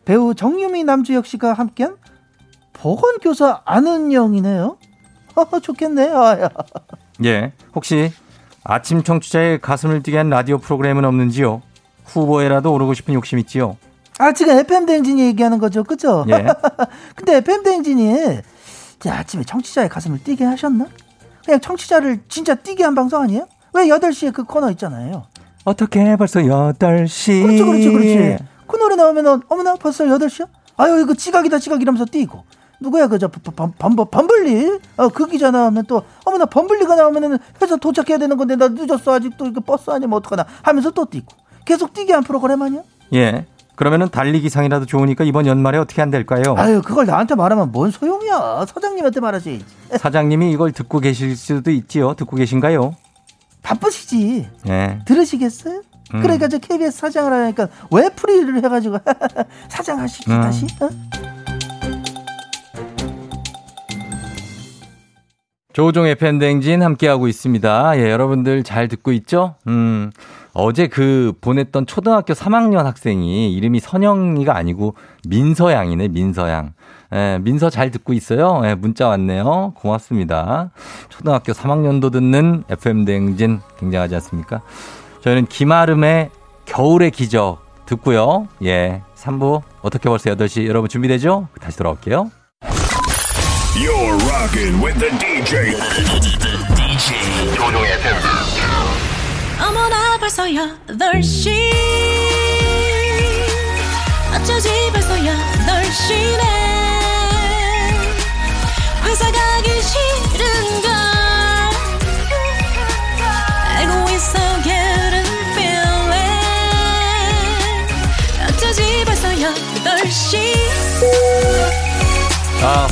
배우 정유미 남주혁 씨가 함께한 보건교사 아는 영이네요. 어, 좋겠네. 아, 야. 예. 혹시 아침 청취자의 가슴을 뛰게 한 라디오 프로그램은 없는지요? 후보에라도 오르고 싶은 욕심 있지요? 아, 지금 FM 대행진이 얘기하는 거죠. 그죠? 예. 근데 FM 대행진이 제 아침에 청취자의 가슴을 뛰게 하셨나? 그냥 청취자를 진짜 뛰게 한 방송 아니에요? 왜 8시에 그 코너 있잖아요. 어떻게 벌써 8시. 그렇죠, 그렇죠, 그렇지. 그 노래 나오면은, 어머나, 벌써 8시야? 아유, 이거 지각이다, 지각 이러면서 뛰고. 누구야, 그, 저, 범, 범, 범, 범블리? 어, 그 기자 나오면 또, 어머나, 범블리가 나오면은 회사 도착해야 되는 건데, 나 늦었어, 아직도 이거 버스 아니면 어떡하나. 하면서 또 뛰고. 계속 뛰게 한 프로그램 아니야? 예. 그러면은 달리기상이라도 좋으니까 이번 연말에 어떻게 안 될까요? 아유, 그걸 나한테 말하면 뭔 소용이야. 사장님한테 말하지. 사장님이 이걸 듣고 계실 수도 있지요. 듣고 계신가요? 바쁘시지. 예. 들으시겠어요? 음. 그러니까 저 KBS 사장을 하니까 왜 프리를 해가지고 사장 하시기 음. 다시? 어? 조종의 팬댕진 함께하고 있습니다. 예, 여러분들 잘 듣고 있죠? 음, 어제 그 보냈던 초등학교 3학년 학생이 이름이 선영이가 아니고 민서양이네, 민서양. 예, 민서 잘 듣고 있어요? 예, 문자 왔네요. 고맙습니다. 초등학교 3학년도 듣는 FM댕진 굉장하지 않습니까? 저희는 김아름의 겨울의 기적 듣고요. 예, 3부 어떻게 벌써 8시 여러분 준비되죠? 다시 돌아올게요. You're rocking with the DJ. DJ 조종의 FM. 어머나 벌써 8시 어쩌지 벌써 8시네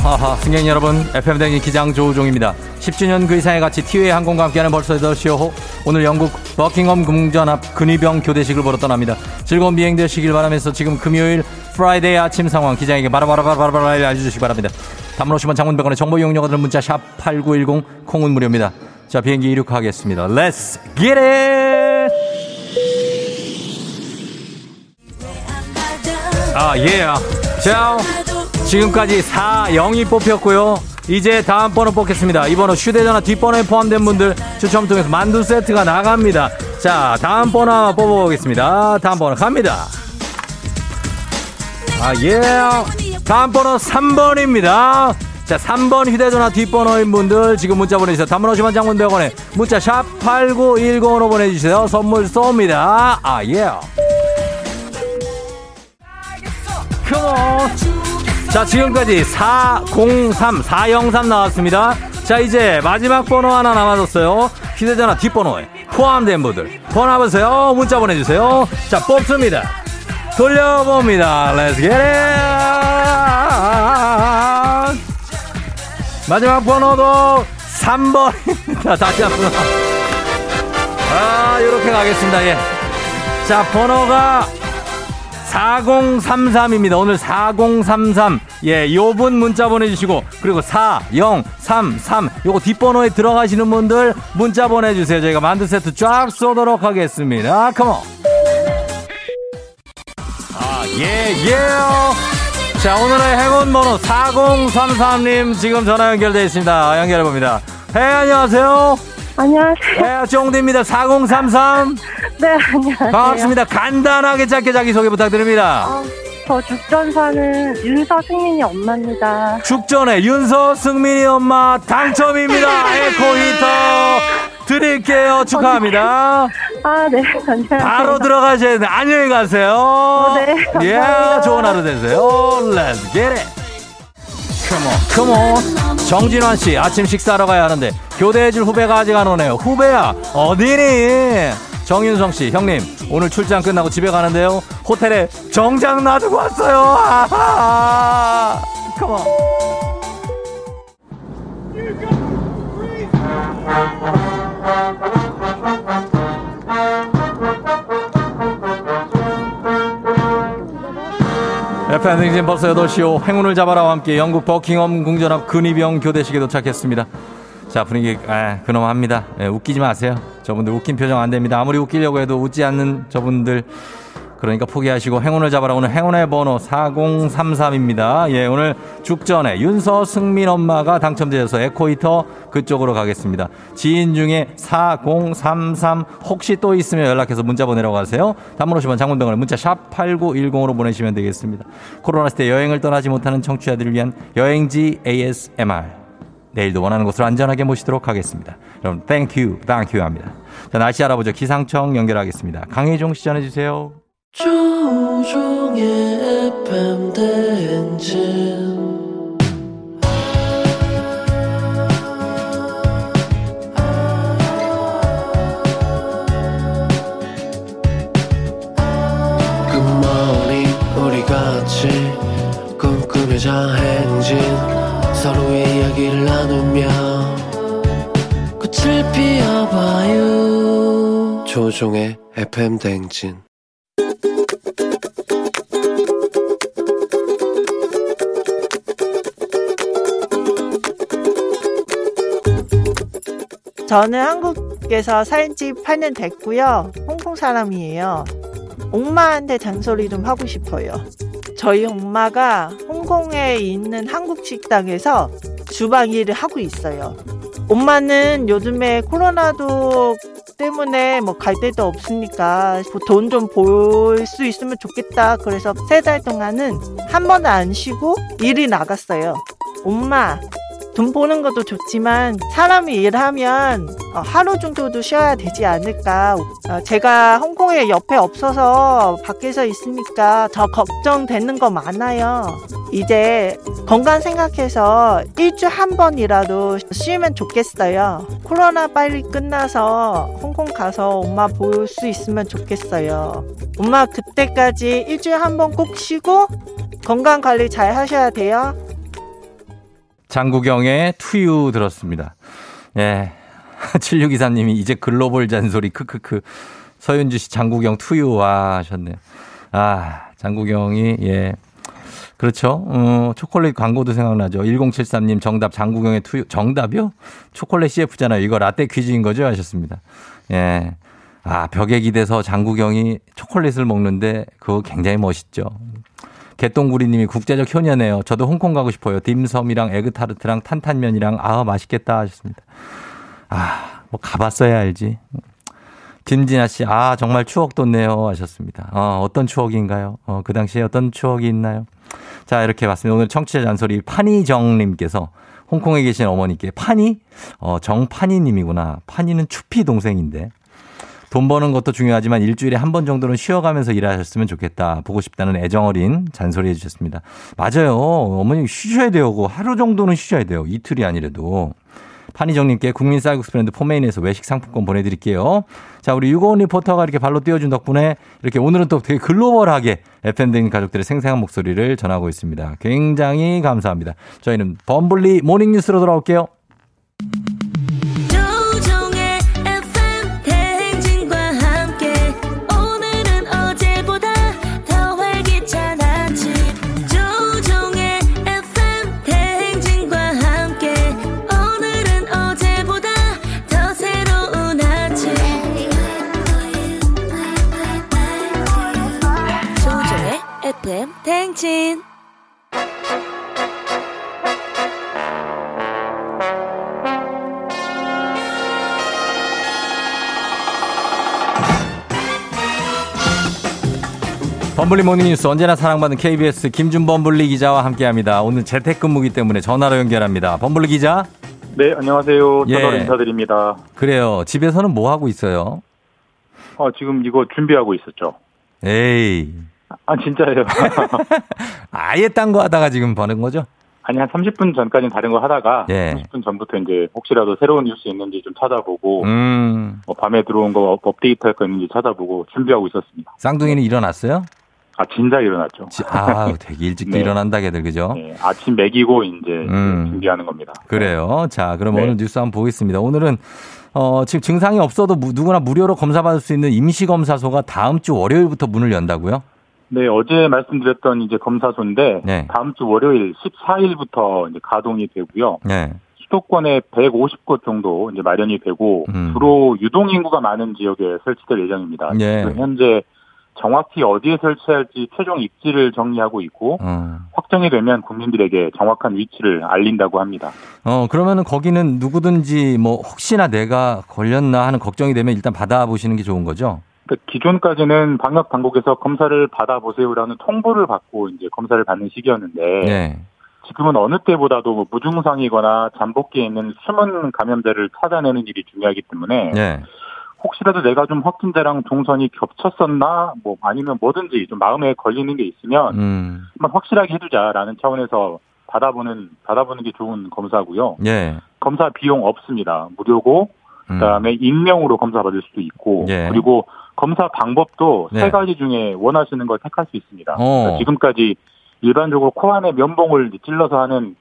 아하하 승객 여러분 FM 대행진 기장 조우종입니다 10주년 그 이상의 가치 티웨이 항공과 함께하는 벌써 8시호 오늘 영국 버킹엄 궁전 앞 근위병 교대식을 보러 떠납니다 즐거운 비행 되시길 바라면서 지금 금요일 Friday 아침 상황 기장에게 바라바라바라바라 알려주시기 바랍니다 담으시면 장문백원의 정보 이용료가 드는 문자 샵 8910 콩은 무료입니다 자 비행기 이륙하겠습니다 Let's get it 아 예. 자 지금까지 4, 0이 뽑혔고요. 이제 다음 번호 뽑겠습니다. 이 번호 휴대전화 뒷번호에 포함된 분들 추첨 통해서 만두 세트가 나갑니다. 자, 다음 번호 뽑아보겠습니다. 다음 번호 갑니다. 아, 예. 다음 번호 3번입니다. 자, 3번 휴대전화 뒷번호인 분들 지금 문자 보내주세요. 단문 50원 장문 100원에 문자 샵 8910으로 보내주세요. 선물 쏩니다. 아, 예. 컴온. 자, 지금까지 403, 403 나왔습니다. 자, 이제 마지막 번호 하나 남아졌어요. 휴대전화 뒷번호에 포함된 분들. 번호 보세요. 문자 보내주세요. 자, 뽑습니다. 돌려봅니다. Let's get it! 마지막 번호도 3번입니다. 다시 한 번. 아, 요렇게 가겠습니다. 예. 자, 번호가 4033입니다. 오늘 4033. 예, 요분 문자 보내주시고, 그리고 4033. 요거 뒷번호에 들어가시는 분들 문자 보내주세요. 저희가 만두 세트 쫙 쏘도록 하겠습니다. 컴온. 아, 예, 예. 자, 오늘의 행운 번호 4033님 지금 전화 연결되어 있습니다. 연결해봅니다. 네, 안녕하세요. 안녕하세요. 네, 쫑디입니다. 4033. 네, 안녕하세요. 반갑습니다. 간단하게 짧게 자기소개 부탁드립니다. 어, 저 죽전 사는 윤서 승민이 엄마입니다. 죽전에 윤서 승민이 엄마 당첨입니다. 에코 히터 드릴게요. 축하합니다. 아, 네, 안녕하세요. 바로 들어가셔야 돼. 안녕히 가세요. 어, 네, 예, 감사합니다. 좋은 하루 되세요. Let's get it. Come on, come on. 정진환 씨, 아침 식사하러 가야 하는데 교대해줄 후배가 아직 안 오네요. 후배야, 어디니? 정윤성 씨, 형님, 오늘 출장 끝나고 집에 가는데요. 호텔에 정장 놔두고 왔어요. 아하. On. FM 행진 벌써 8시오 행운을 잡아라와 함께 영국 버킹엄 궁전 앞 근위병 교대식에 도착했습니다. 자, 분위기, 아, 그놈 합니다. 예, 웃기지 마세요. 저분들 웃긴 표정 안 됩니다. 아무리 웃기려고 해도 웃지 않는 저분들. 그러니까 포기하시고 행운을 잡아라. 오늘 행운의 번호 4033입니다. 예, 오늘 죽전에 윤서 승민 엄마가 당첨되셔서 에코히터 그쪽으로 가겠습니다. 지인 중에 4033 혹시 또 있으면 연락해서 문자 보내라고 하세요. 단문 50원 장문병을 문자 샵 8910으로 보내시면 되겠습니다. 코로나 시대 여행을 떠나지 못하는 청취자들을 위한 여행지 ASMR. 내일도 원하는 곳으로 안전하게 모시도록 하겠습니다. 여러분, thank you, thank you 합니다. 자, 날씨 알아보죠. 기상청 연결하겠습니다. 강혜종 씨 전해주세요. 조우종의 FM 대행진 굿모닝 우리 같이 꿈꾸며자 행진 서로의 이야기를 나누며 꽃을 피워봐요 조종의 FM 대행진 저는 한국에서 산지 8년 됐고요. 홍콩 사람이에요. 엄마한테 잔소리 좀 하고 싶어요. 저희 엄마가 홍콩에 있는 한국 식당에서 주방 일을 하고 있어요. 엄마는 요즘에 코로나도 때문에 뭐 갈 데도 없으니까 돈 좀 벌 수 있으면 좋겠다. 그래서 세 달 동안은 한 번도 안 쉬고 일이 나갔어요. 엄마, 돈 버는 것도 좋지만 사람이 일하면 어, 하루 정도도 쉬어야 되지 않을까. 어, 제가 홍콩에 옆에 없어서 밖에서 있으니까 더 걱정되는 거 많아요. 이제 건강 생각해서 일주일 한 번이라도 쉬면 좋겠어요. 코로나 빨리 끝나서 홍콩 가서 엄마 볼 수 있으면 좋겠어요. 엄마 그때까지 일주일 한번 꼭 쉬고 건강 관리 잘 하셔야 돼요. 장구경의 투유 들었습니다. 예. 7623님이 이제 글로벌 잔소리, 크크크. 서윤주 씨 장구경 투유 와 하셨네요. 아, 장구경이, 예. 그렇죠. 어, 초콜릿 광고도 생각나죠. 1073님 정답 장구경의 투유. 정답이요? 초콜릿 CF잖아요. 이거 라떼 퀴즈인 거죠? 하셨습니다. 예. 아, 벽에 기대서 장구경이 초콜릿을 먹는데 그거 굉장히 멋있죠. 개똥구리님이 국제적 효녀네요. 저도 홍콩 가고 싶어요. 딤섬이랑 에그타르트랑 탄탄면이랑 아 맛있겠다 하셨습니다. 아, 뭐 가봤어야 알지. 김진아 씨, 아 정말 추억 돋네요 하셨습니다. 어, 어떤 추억인가요? 어, 그 당시에 어떤 추억이 있나요? 자 이렇게 봤습니다. 오늘 청취자 잔소리 판이정님께서 홍콩에 계신 어머니께 파니? 어, 정파니님이구나. 파니는 추피 동생인데. 돈 버는 것도 중요하지만 일주일에 한 번 정도는 쉬어가면서 일하셨으면 좋겠다. 보고 싶다는 애정어린 잔소리 해주셨습니다. 맞아요. 어머니 쉬셔야 돼요. 하루 정도는 쉬셔야 돼요. 이틀이 아니래도. 판이정님께 국민 쌀국수 브랜드 포메인에서 외식 상품권 보내드릴게요. 자, 우리 유고원 리포터가 이렇게 발로 뛰어준 덕분에 이렇게 오늘은 또 되게 글로벌하게 FM등 가족들의 생생한 목소리를 전하고 있습니다. 굉장히 감사합니다. 저희는 범블리 모닝뉴스로 돌아올게요. 대행진 범블리 모닝뉴스 언제나 사랑받는 KBS 김준범블리 기자와 함께합니다. 오늘 재택근무기 때문에 전화로 연결합니다. 범블리 기자. 네, 안녕하세요. 예. 전화로 인사드립니다. 그래요. 집에서는 뭐 하고 있어요? 어, 지금 이거 준비하고 있었죠. 에이. 아, 진짜예요. 아예 딴 거 하다가 지금 보는 거죠? 아니, 한 30분 전까지는 다른 거 하다가, 예. 30분 전부터 이제 혹시라도 새로운 뉴스 있는지 좀 찾아보고, 음. 뭐 밤에 들어온 거 업- 업데이트 할 거 있는지 찾아보고 준비하고 있었습니다. 쌍둥이는 일어났어요? 아, 진짜 일어났죠. 지- 아, 되게 일찍도 네. 일어난다, 걔들, 그죠? 네, 아침 먹이고 이제 음. 준비하는 겁니다. 그래요. 자, 그럼 네. 오늘 뉴스 한번 보겠습니다. 오늘은 어, 지금 증상이 없어도 무- 누구나 무료로 검사받을 수 있는 임시검사소가 다음 주 월요일부터 문을 연다고요? 네, 어제 말씀드렸던 이제 검사소인데, 네. 다음 주 월요일 14일부터 이제 가동이 되고요. 네. 수도권에 150곳 정도 이제 마련이 되고 음. 주로 유동 인구가 많은 지역에 설치될 예정입니다. 예. 지금 현재 정확히 어디에 설치할지 최종 입지를 정리하고 있고 어. 확정이 되면 국민들에게 정확한 위치를 알린다고 합니다. 어, 그러면은 거기는 누구든지 뭐 혹시나 내가 걸렸나 하는 걱정이 되면 일단 받아보시는 게 좋은 거죠? 그러니까 기존까지는 방역 당국에서 검사를 받아보세요라는 통보를 받고 이제 검사를 받는 시기였는데 네. 지금은 어느 때보다도 뭐 무증상이거나 잠복기에 있는 숨은 감염자를 찾아내는 일이 중요하기 때문에 네. 혹시라도 내가 좀 확진자랑 동선이 겹쳤었나 뭐 아니면 뭐든지 좀 마음에 걸리는 게 있으면 음. 한번 확실하게 해두자라는 차원에서 받아보는 받아보는 게 좋은 검사고요. 예. 검사 비용 없습니다. 무료고 그다음에 익명으로 검사 받을 수도 있고 음. 예. 그리고 검사 방법도 네. 세 가지 중에 원하시는 걸 택할 수 있습니다. 어. 그러니까 지금까지 일반적으로 코 안에 면봉을 찔러서 하는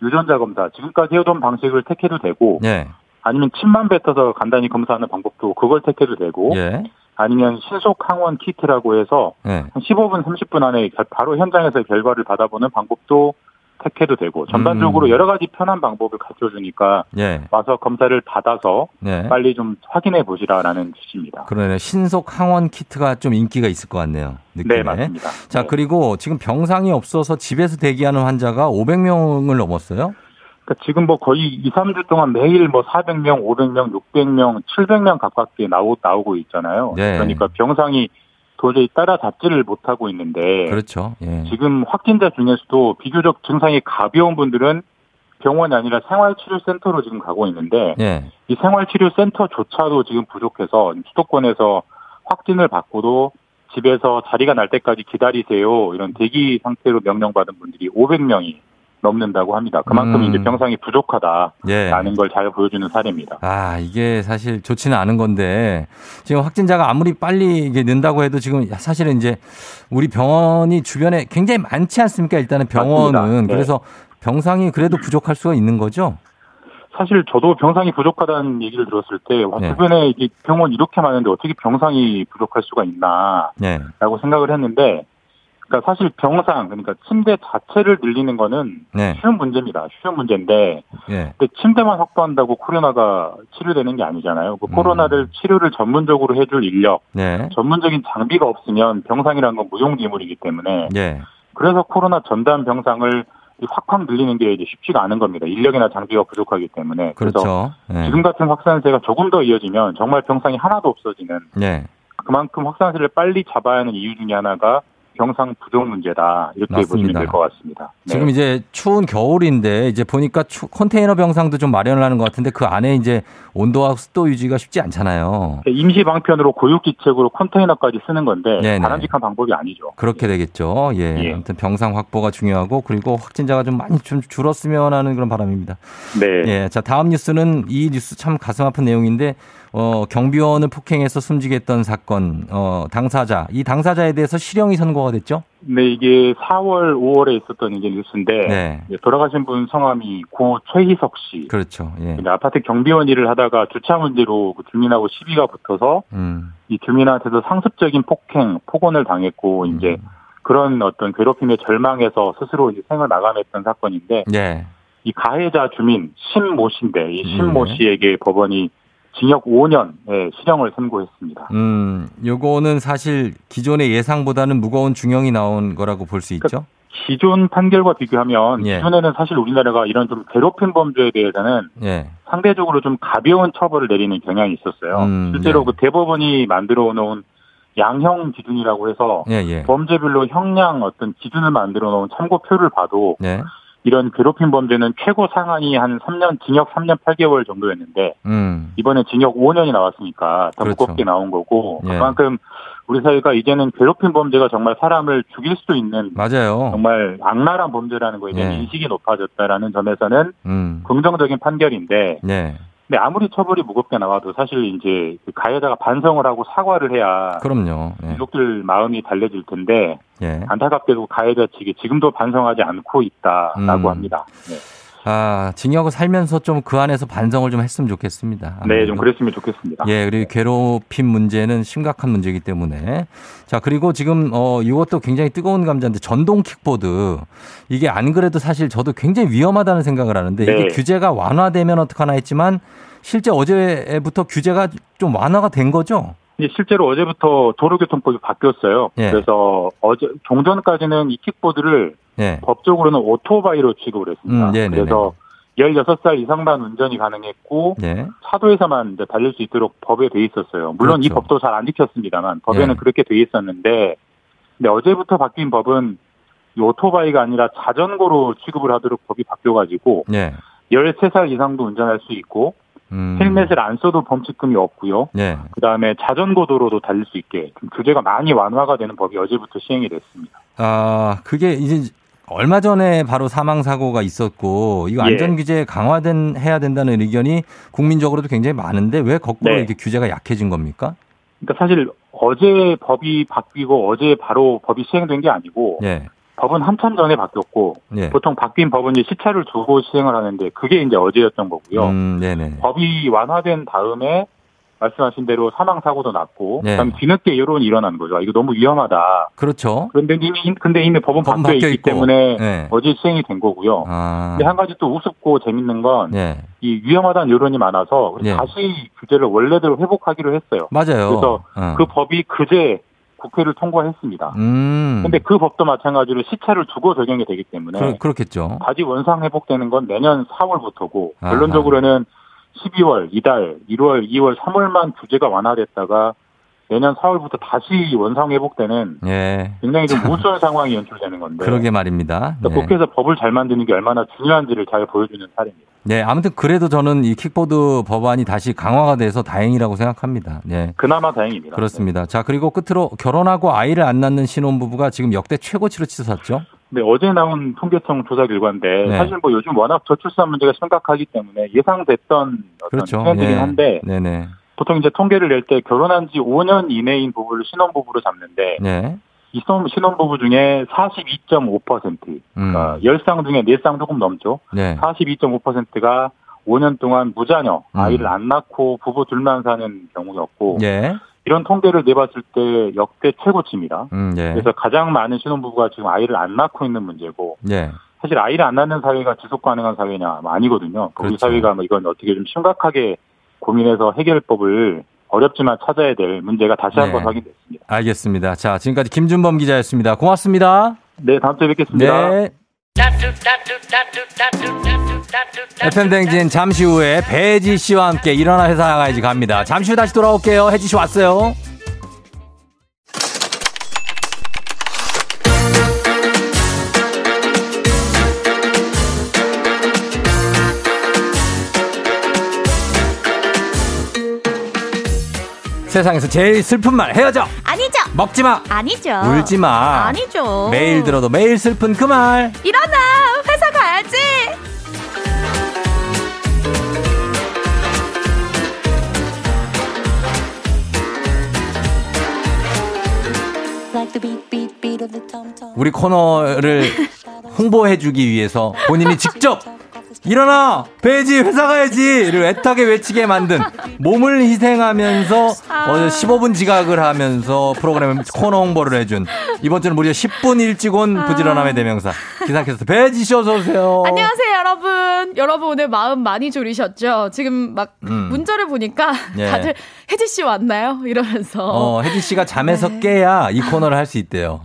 유전자 검사 지금까지 해오던 방식을 택해도 되고 예. 아니면 침만 뱉어서 간단히 검사하는 방법도 그걸 택해도 되고 예. 아니면 신속 항원 키트라고 해서 예. 한 15분 30분 안에 결- 바로 현장에서 결과를 받아보는 방법도 택해도 되고 전반적으로 음. 여러 가지 편한 방법을 갖춰주니까 예. 와서 검사를 받아서 네. 빨리 좀 확인해 보시라라는 취지입니다. 그러네. 신속 항원 키트가 좀 인기가 있을 것 같네요. 느낌에. 네, 맞습니다. 자, 그리고 지금 병상이 없어서 집에서 대기하는 환자가 500명을 넘었어요? 그러니까 지금 뭐 거의 2, 3주 동안 매일 뭐 400명, 500명, 600명, 700명 가깝게 나오, 나오고 있잖아요. 네. 그러니까 병상이 도저히 따라잡지를 못하고 있는데 그렇죠. 예. 지금 확진자 중에서도 비교적 증상이 가벼운 분들은 병원이 아니라 생활치료센터로 지금 가고 있는데 예. 이 생활치료센터조차도 지금 부족해서 수도권에서 확진을 받고도 집에서 자리가 날 때까지 기다리세요 이런 대기 상태로 명령받은 분들이 500명이 넘는다고 합니다. 그만큼 음. 이제 병상이 부족하다라는 예. 걸잘 보여주는 사례입니다. 아, 이게 사실 좋지는 않은 건데 지금 확진자가 아무리 빨리 이게 는다고 해도 지금 사실은 이제 우리 병원이 주변에 굉장히 많지 않습니까? 일단은 병원은. 네. 그래서 병상이 그래도 부족할 수가 있는 거죠? 사실 저도 병상이 부족하다는 얘기를 들었을 때 와, 네. 주변에 이게 병원 이렇게 많은데 어떻게 병상이 부족할 수가 있나 네. 라고 생각을 했는데 그러니까 사실 병상 그러니까 침대 자체를 늘리는 거는 네. 쉬운 문제입니다. 쉬운 문제인데 예. 근데 침대만 확보한다고 코로나가 치료되는 게 아니잖아요. 음. 그 코로나를 치료를 전문적으로 해줄 인력, 네. 전문적인 장비가 없으면 병상이라는 건 무용지물이기 때문에 예. 그래서 코로나 전담 병상을 확확 늘리는 게 이제 쉽지가 않은 겁니다. 인력이나 장비가 부족하기 때문에. 그래서 그렇죠. 예. 지금 같은 확산세가 조금 더 이어지면 정말 병상이 하나도 없어지는 예. 그만큼 확산세를 빨리 잡아야 하는 이유 중에 하나가 병상 부족 문제다. 이렇게 보시면 맞습니다. 될것 같습니다. 네. 지금 이제 추운 겨울인데 이제 보니까 추- 컨테이너 병상도 좀 마련을 하는 것 같은데 그 안에 이제 온도와 습도 유지가 쉽지 않잖아요. 임시 방편으로 고육지책으로 컨테이너까지 쓰는 건데 네네. 바람직한 방법이 아니죠. 그렇게 되겠죠. 예. 아무튼 병상 확보가 중요하고 그리고 확진자가 좀 많이 좀 줄었으면 하는 그런 바람입니다. 네. 예. 자, 다음 뉴스는 이 뉴스 참 가슴 아픈 내용인데 어, 경비원을 폭행해서 숨지게 했던 사건, 어, 당사자, 이 당사자에 대해서 실형이 선고가 됐죠? 네, 이게 4월, 5월에 있었던 이게 뉴스인데 네. 예, 돌아가신 분 성함이 고 최희석 씨. 그렇죠. 예. 아파트 경비원 일을 하다가 주차 문제로 그 주민하고 시비가 붙어서 음. 이 주민한테도 상습적인 폭행, 폭언을 당했고 음. 이제 그런 어떤 괴롭힘에 절망해서 스스로 이제 생을 마감했던 사건인데 예. 이 가해자 주민 신모 씨인데 이 신모 네. 씨에게 법원이 징역 5년의 실형을 선고했습니다. 음, 요거는 사실 기존의 예상보다는 무거운 중형이 나온 거라고 볼 수 있죠? 기존 판결과 비교하면 예. 기존에는 사실 우리나라가 이런 좀 괴롭힘 범죄에 대해서는 예. 상대적으로 좀 가벼운 처벌을 내리는 경향이 있었어요. 음, 실제로 네. 그 대법원이 만들어 놓은 양형 기준이라고 해서 예, 예. 범죄별로 형량 어떤 기준을 만들어 놓은 참고표를 봐도 네. 이런 괴롭힘 범죄는 최고 상한이 한 3년 징역 3년 8개월 정도였는데 음. 이번에 징역 5년이 나왔으니까 더 그렇죠. 무겁게 나온 거고 예. 그만큼 우리 사회가 이제는 괴롭힘 범죄가 정말 사람을 죽일 수도 있는 맞아요. 정말 악랄한 범죄라는 거에 대한 예. 인식이 높아졌다라는 점에서는 음. 긍정적인 판결인데 네. 근데 아무리 처벌이 무겁게 나와도 사실 이제 그 가해자가 반성을 하고 사과를 해야 그럼요. 예. 유족들 마음이 달래질 텐데 예. 안타깝게도 가해자 측이 지금도 반성하지 않고 있다라고 음. 합니다. 네. 아, 징역을 살면서 좀 그 안에서 반성을 좀 했으면 좋겠습니다. 네, 좀 그랬으면 좋겠습니다. 예, 그리고 괴롭힘 문제는 심각한 문제이기 때문에. 자, 그리고 지금, 어, 이것도 굉장히 뜨거운 감자인데 전동 킥보드. 이게 안 그래도 사실 저도 굉장히 위험하다는 생각을 하는데 이게 네. 규제가 완화되면 어떡하나 했지만 실제 어제부터 규제가 좀 완화가 된 거죠? 이제 실제로 어제부터 도로교통법이 바뀌었어요. 예. 그래서 어제 종전까지는 이 킥보드를 예. 법적으로는 오토바이로 취급을 했습니다. 음, 네네네. 그래서 16살 이상만 운전이 가능했고 예. 차도에서만 이제 달릴 수 있도록 법에 돼 있었어요. 물론 이 그렇죠. 법도 잘 안 지켰습니다만 법에는 예. 그렇게 돼 있었는데 근데 어제부터 바뀐 법은 이 오토바이가 아니라 자전거로 취급을 하도록 법이 바뀌어가지고 예. 13살 이상도 운전할 수 있고 음. 헬멧을 안 써도 범칙금이 없고요. 예. 그 다음에 자전거 도로도 달릴 수 있게 좀 규제가 많이 완화가 되는 법이 어제부터 시행이 됐습니다. 아, 그게 이제 얼마 전에 바로 사망 사고가 있었고 이거 예. 안전 규제 강화된 해야 된다는 의견이 국민적으로도 굉장히 많은데 왜 거꾸로 네. 이렇게 규제가 약해진 겁니까? 그러니까 사실 어제 법이 바뀌고 어제 바로 법이 시행된 게 아니고 예. 법은 한참 전에 바뀌었고 예. 보통 바뀐 법은 이제 시차를 두고 시행을 하는데 그게 이제 어제였던 거고요. 음. 법이 완화된 다음에 말씀하신 대로 사망 사고도 났고 네. 그다음 뒤늦게 여론이 일어난 거죠. 아, 이거 너무 위험하다. 그렇죠. 그런데 이미 근데 이미 법은 바뀌어 바뀌어 있기 있고. 때문에 네. 어제 시행이 된 거고요. 아. 근데 한 가지 또 우습고 재밌는 건이 예. 위험하다는 여론이 많아서 예. 다시 규제를 원래대로 회복하기로 했어요. 맞아요. 그래서 어. 그 법이 그제 국회를 통과했습니다. 음. 근데 그 법도 마찬가지로 시차를 두고 적용이 되기 때문에 그, 그렇겠죠. 다시 원상 회복되는 건 내년 4월부터고 아하. 결론적으로는 12월, 이달, 1월, 2월, 3월만 규제가 완화됐다가 내년 4월부터 다시 원상 회복되는 예. 굉장히 좀 우수한 상황이 연출되는 건데 그러게 말입니다. 그러니까 네. 국회에서 법을 잘 만드는 게 얼마나 중요한지를 잘 보여주는 사례입니다. 네, 아무튼 그래도 저는 이 킥보드 법안이 다시 강화가 돼서 다행이라고 생각합니다. 네. 그나마 다행입니다. 그렇습니다. 자, 그리고 끝으로 결혼하고 아이를 안 낳는 신혼부부가 지금 역대 최고치로 치솟았죠? 네, 어제 나온 통계청 조사 결과인데 네. 사실 뭐 요즘 워낙 저출산 문제가 심각하기 때문에 예상됐던 어떤 그렇죠. 트렌드긴 예. 한데 네 네. 보통 이제 통계를 낼 때 결혼한 지 5년 이내인 부부를 신혼부부로 잡는데 네. 이 신혼- 신혼부부 중에 42.5% 음. 그러니까 10쌍 중에 4쌍 조금 넘죠. 네. 42.5%가 5년 동안 무자녀, 음. 아이를 안 낳고 부부 둘만 사는 경우였고 예. 이런 통계를 내봤을 때 역대 최고치입니다. 음, 예. 그래서 가장 많은 신혼부부가 지금 아이를 안 낳고 있는 문제고 예. 사실 아이를 안 낳는 사회가 지속 가능한 사회냐 뭐 아니거든요. 우리 그렇죠. 사회가 뭐 이건 어떻게 좀 심각하게 고민해서 해결법을 어렵지만 찾아야 될 문제가 다시 네. 한번 확인됐습니다. 알겠습니다. 자, 지금까지 김준범 기자였습니다. 고맙습니다. 네, 다음 주에 뵙겠습니다. 네. FM 댕진 잠시 후에 배지 씨와 함께 일어나 회사 나가야지 갑니다. 잠시 후 다시 돌아올게요. 혜지 씨 왔어요. 세상에서 제일 슬픈 말 헤어져 아니죠. 먹지 마 아니죠. 울지 마 아니죠. 매일 들어도 매일 슬픈 그 말 일어나. 회사 가야지. 우리 코너를 홍보해주기 위해서 본인이 직접 일어나 배지 회사 가야지 를 애타게 외치게 만든 몸을 희생하면서 어, 15분 지각을 하면서 프로그램 코너 홍보를 해준 이번 주는 무려 10분 일찍 온 부지런함의 대명사 기상캐스터 배지 씨 어서 오세요. 안녕하세요, 여러분. 여러분 오늘 마음 많이 졸이셨죠? 지금 막 음. 문자를 보니까 예. 다들 혜지 씨 왔나요? 이러면서. 어, 혜지 씨가 잠에서 깨야 이 코너를 할 수 있대요.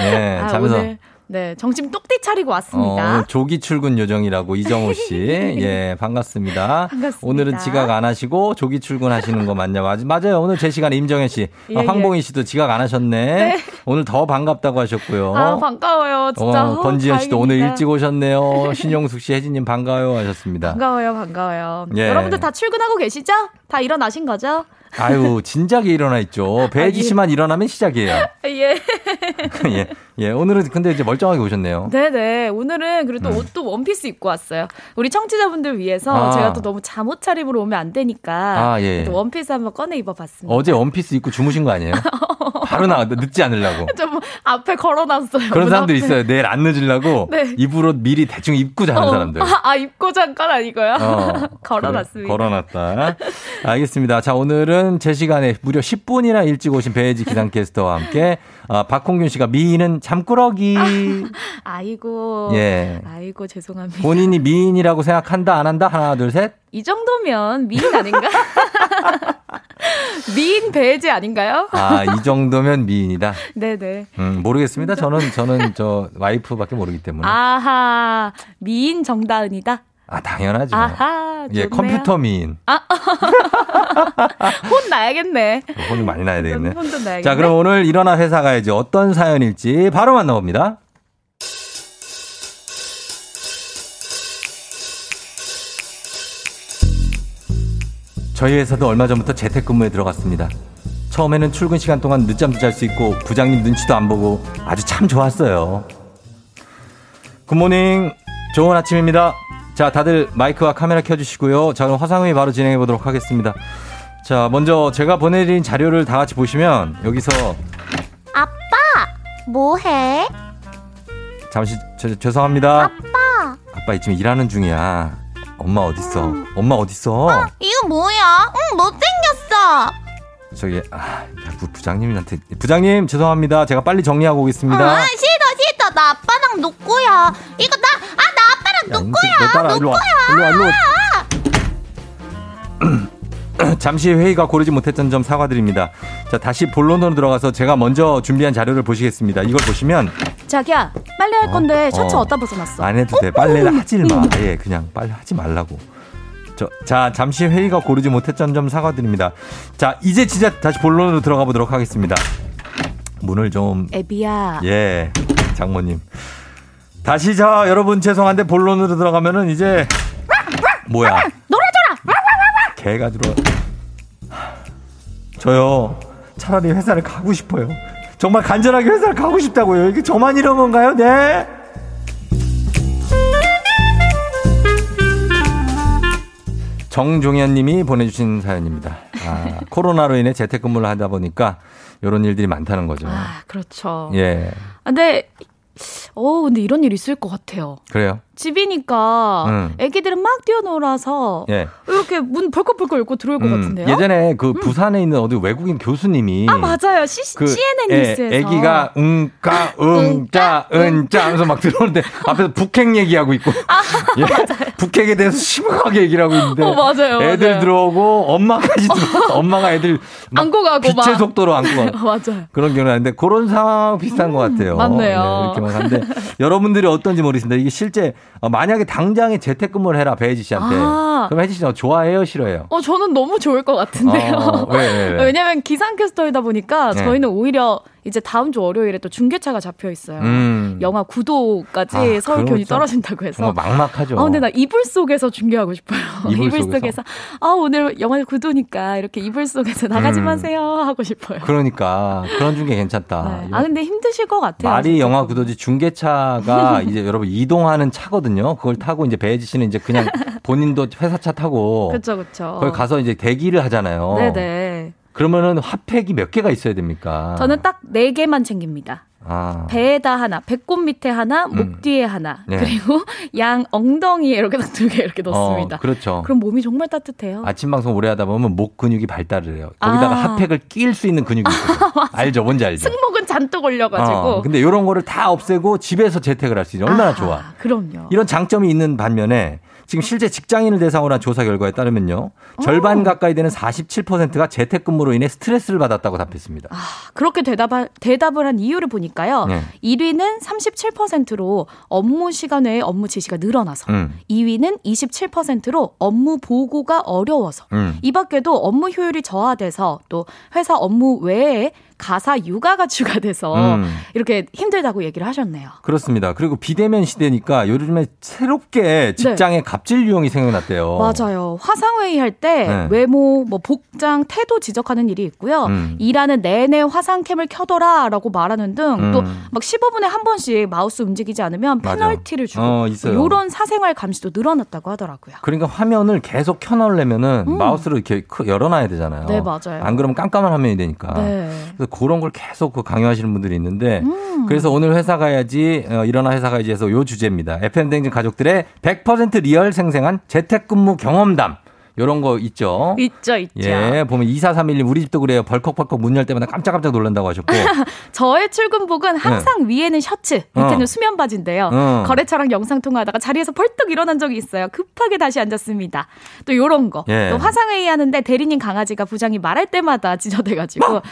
네, 아, 잠에서 오늘 네 정신 똑띠 차리고 어, 왔습니다. 오늘 조기 출근 요정이라고 이정호 씨. 예, 반갑습니다. 반갑습니다. 오늘은 지각 안 하시고 조기 출근하시는 거. 아주 맞아요. 오늘 제 시간에 임정현 씨. 예, 어, 예. 황봉희 씨도 지각 안 하셨네. 네. 오늘 더 반갑다고 하셨고요. 아 반가워요, 진짜. 어, 어, 권지현 씨도 오늘. 일찍 오셨네요. 신용숙 씨, 혜진님 반가워요 하셨습니다. 반가워요, 반가워요. 예. 여러분들 다 출근하고 계시죠? 다 일어나신 거죠? 아유, 진작에 일어나 있죠. 배지 아, 예. 씨만 일어나면 시작이에요. 예. 예, 예. 오늘은 근데 이제 멀쩡하게 오셨네요. 네네. 오늘은 그래도 음. 옷도 원피스 입고 왔어요. 우리 청취자분들 위해서 아. 제가 또 너무 잠옷 차림으로 오면 안 되니까. 아, 예. 원피스 한번 꺼내 입어봤습니다. 어제 원피스 입고 주무신 거 아니에요? 바로 나가 늦지 않으려고. 좀 앞에 걸어놨어요. 그런 문 사람들 앞에. 있어요. 내일 안 늦으려고 네. 입으로 미리 대충 입고 자는 어, 사람들. 아, 아, 입고 잠깐 아니고요. 어, 걸어놨습니다. 걸어놨다. 알겠습니다. 자, 오늘은 제 시간에 무려 10분이나 일찍 오신 배혜지 기상캐스터와 함께 아, 박홍균 씨가 미인은 잠꾸러기. 아이고. 예. 아이고, 죄송합니다. 본인이 미인이라고 생각한다, 안 한다? 하나, 둘, 셋. 이 정도면 미인 아닌가? 미인 배지 아닌가요? 아, 이 정도면 미인이다. 네 네. 음, 모르겠습니다. 저는, 저는 저 와이프밖에 모르기 때문에. 아, 아하, 미인 정다은이다. 당연하죠. 아하, 예. 컴퓨터 미인. 혼 나야겠네. 혼이 많이 나야 되겠네. 혼도 나야겠네. 자, 그럼 오늘 일어나 회사 가야지 어떤 사연일지 바로 만나봅니다. 저희 회사도 얼마 전부터 재택근무에 들어갔습니다. 처음에는 출근 시간 동안 늦잠도 잘 수 있고 부장님 눈치도 안 보고 아주 참 좋았어요. 굿모닝. 좋은 아침입니다. 자, 다들 마이크와 카메라 켜주시고요. 자, 그럼 화상회의 바로 진행해 보도록 하겠습니다. 자, 먼저 제가 보내드린 자료를 다 같이 보시면 여기서 아빠, 뭐해? 잠시 저, 죄송합니다. 아빠, 아빠 지금 일하는 중이야. 엄마 어딨어? 엄마 어딨어? 이거 뭐야? 응, 못생겼어. 저기 아, 야, 부, 부장님한테 부장님 죄송합니다. 제가 빨리 정리하고 오겠습니다. 아, 싫어, 싫어. 나 아빠랑 놀거야. 이거 나, 아, 나 아빠랑 야, 놀거야. 너 따라 일로 와. 일로 와. 일로 와. 잠시 회의가 고르지 못했던 점 사과드립니다. 자, 다시 본론으로 들어가서 제가 먼저 준비한 자료를 보시겠습니다. 이걸 보시면 자기야, 빨리 할 건데 셔츠 어. 어디다 벗어놨어? 안 해도 돼. 빨래를 하질 마. 예, 그냥 빨리 하지 말라고. 저, 자, 잠시 회의가 고르지 못했던 점 사과드립니다. 자, 이제 진짜 다시 본론으로 들어가 보도록 하겠습니다. 문을 좀, 애비야. 예, 장모님. 다시 자, 여러분 죄송한데 본론으로 들어가면은 이제, 뭐야. 놀아줘라. 개가 들어와. 저요, 차라리 회사를 가고 싶어요. 정말 간절하게 회사를 가고 싶다고요. 이게 저만 이런 건가요? 네? 정종현 님이 보내주신 사연입니다. 아, 코로나로 인해 재택근무를 하다 보니까 이런 일들이 많다는 거죠. 아, 그렇죠. 예. 아, 근데, 어, 근데 이런 일 있을 것 같아요. 그래요? 집이니까 음. 애기들은 막 뛰어놀아서 예. 이렇게 문 벌컥벌컥 열고 들어올 것 음, 같은데요. 예전에 그 부산에 있는 어디 외국인 교수님이 아, 맞아요. C, 그 CNN 애- 뉴스에서. 애기가 응까 응짜 응짜 하면서 막 들어오는데 앞에서 북핵 얘기하고 있고 예, 북핵에 대해서 심각하게 얘기를 하고 있는데 아, 어, 맞아요, 애들 맞아요. 들어오고 엄마까지 들어 엄마가 애들 막 안고 가고 빛의 막. 속도로 안고 가 맞아요. 그런 경우는 아닌데 그런 상황 비슷한 것 같아요. 맞네요. 네, 이렇게 막 하는데 여러분들이 어떤지 모르겠습니다. 이게 실제 어, 만약에 당장에 재택근무를 해라 배혜지 씨한테 아. 그럼 혜지 씨는 좋아해요 싫어해요? 어, 저는 너무 좋을 것 같은데요. 어, 왜, 왜, 왜? 왜냐면 기상캐스터이다 보니까 네. 저희는 오히려 이제 다음 주 월요일에 또 중계차가 잡혀 있어요. 음. 영하 9도까지 아, 서울 기온이 떨어진다고 해서. 막막하죠. 아, 근데 나 이불 속에서 중계하고 싶어요. 이불 이불, 속에서? 속에서. 아, 오늘 영하 9도니까 이렇게 이불 속에서 나가지 음. 마세요. 하고 싶어요. 그러니까 그런 중계 괜찮다. 네. 아, 근데 힘드실 것 같아요. 말이 진짜. 영하 9도지 중계차가 이제 여러분 이동하는 차거든요. 그걸 타고 이제 배혜지 씨는 이제 그냥 본인도 회사 차 타고 그쵸, 그쵸. 거기 가서 이제 대기를 하잖아요. 네네. 그러면은 핫팩이 몇 개가 있어야 됩니까? 저는 딱 네 개만 챙깁니다. 아. 배에다 하나, 배꼽 밑에 하나, 목 음. 뒤에 하나, 네. 그리고 양 엉덩이에 이렇게 딱 두 개 이렇게 넣습니다. 어, 그렇죠. 그럼 몸이 정말 따뜻해요. 아침 방송 오래 하다 보면 목 근육이 발달을 해요. 거기다가 아. 핫팩을 낄수 있는 근육이 있어요. 알죠? 뭔지 알죠? 승모근 잔뜩 올려가지고. 어, 근데 이런 거를 다 없애고 집에서 재택을 할 수 있는 얼마나 아하, 좋아. 그럼요. 이런 장점이 있는 반면에 지금 실제 직장인을 대상으로 한 조사 결과에 따르면요. 절반 가까이 되는 47%가 재택근무로 인해 스트레스를 받았다고 답했습니다. 그렇게 대답, 대답을 한 이유를 보니까요. 네. 1위는 37%로 업무 시간 외에 업무 지시가 늘어나서, 음. 2위는 27%로 업무 보고가 어려워서, 음. 이 밖에도 업무 효율이 저하돼서 또 회사 업무 외에 가사 육아가 추가돼서 음. 이렇게 힘들다고 얘기를 하셨네요. 그렇습니다. 그리고 비대면 시대니까 요즘에 새롭게 직장에 갑질 유형이 생겨났대요. 맞아요. 화상 회의 할 때 네. 외모, 뭐 복장, 태도 지적하는 일이 있고요. 음. 일하는 내내 화상캠을 켜둬라라고 말하는 등또 음. 막 15분에 한 번씩 마우스 움직이지 않으면. 페널티를 주고 어. 이런 사생활 감시도 늘어났다고 하더라고요. 그러니까 화면을 계속 켜놓으려면은 마우스를 이렇게 크- 열어놔야 되잖아요. 네, 맞아요. 안 그러면 깜깜한 화면이 되니까. 네. 그래서 그런 걸 계속 그 강요하시는 분들이 있는데 음. 그래서 오늘 회사 가야지 어, 일어나 회사 가야지 해서 요 주제입니다. FM 대행진 가족들의 100% 리얼 생생한 재택근무 경험담. 요런 거 있죠. 있죠, 있죠. 예, 보면 2431님 우리 집도 그래요. 벌컥벌컥 문 열 때마다 깜짝깜짝 놀란다고 하셨고. 저의 출근복은 항상 위에는 셔츠, 밑에는 어. 수면 바지인데요. 어. 거래처랑 영상 통화하다가 자리에서 벌떡 일어난 적이 있어요. 급하게 다시 앉았습니다. 또 요런 거. 예. 또 화상 회의 하는데 대리님 강아지가 부장이 말할 때마다 지저대 가지고 왁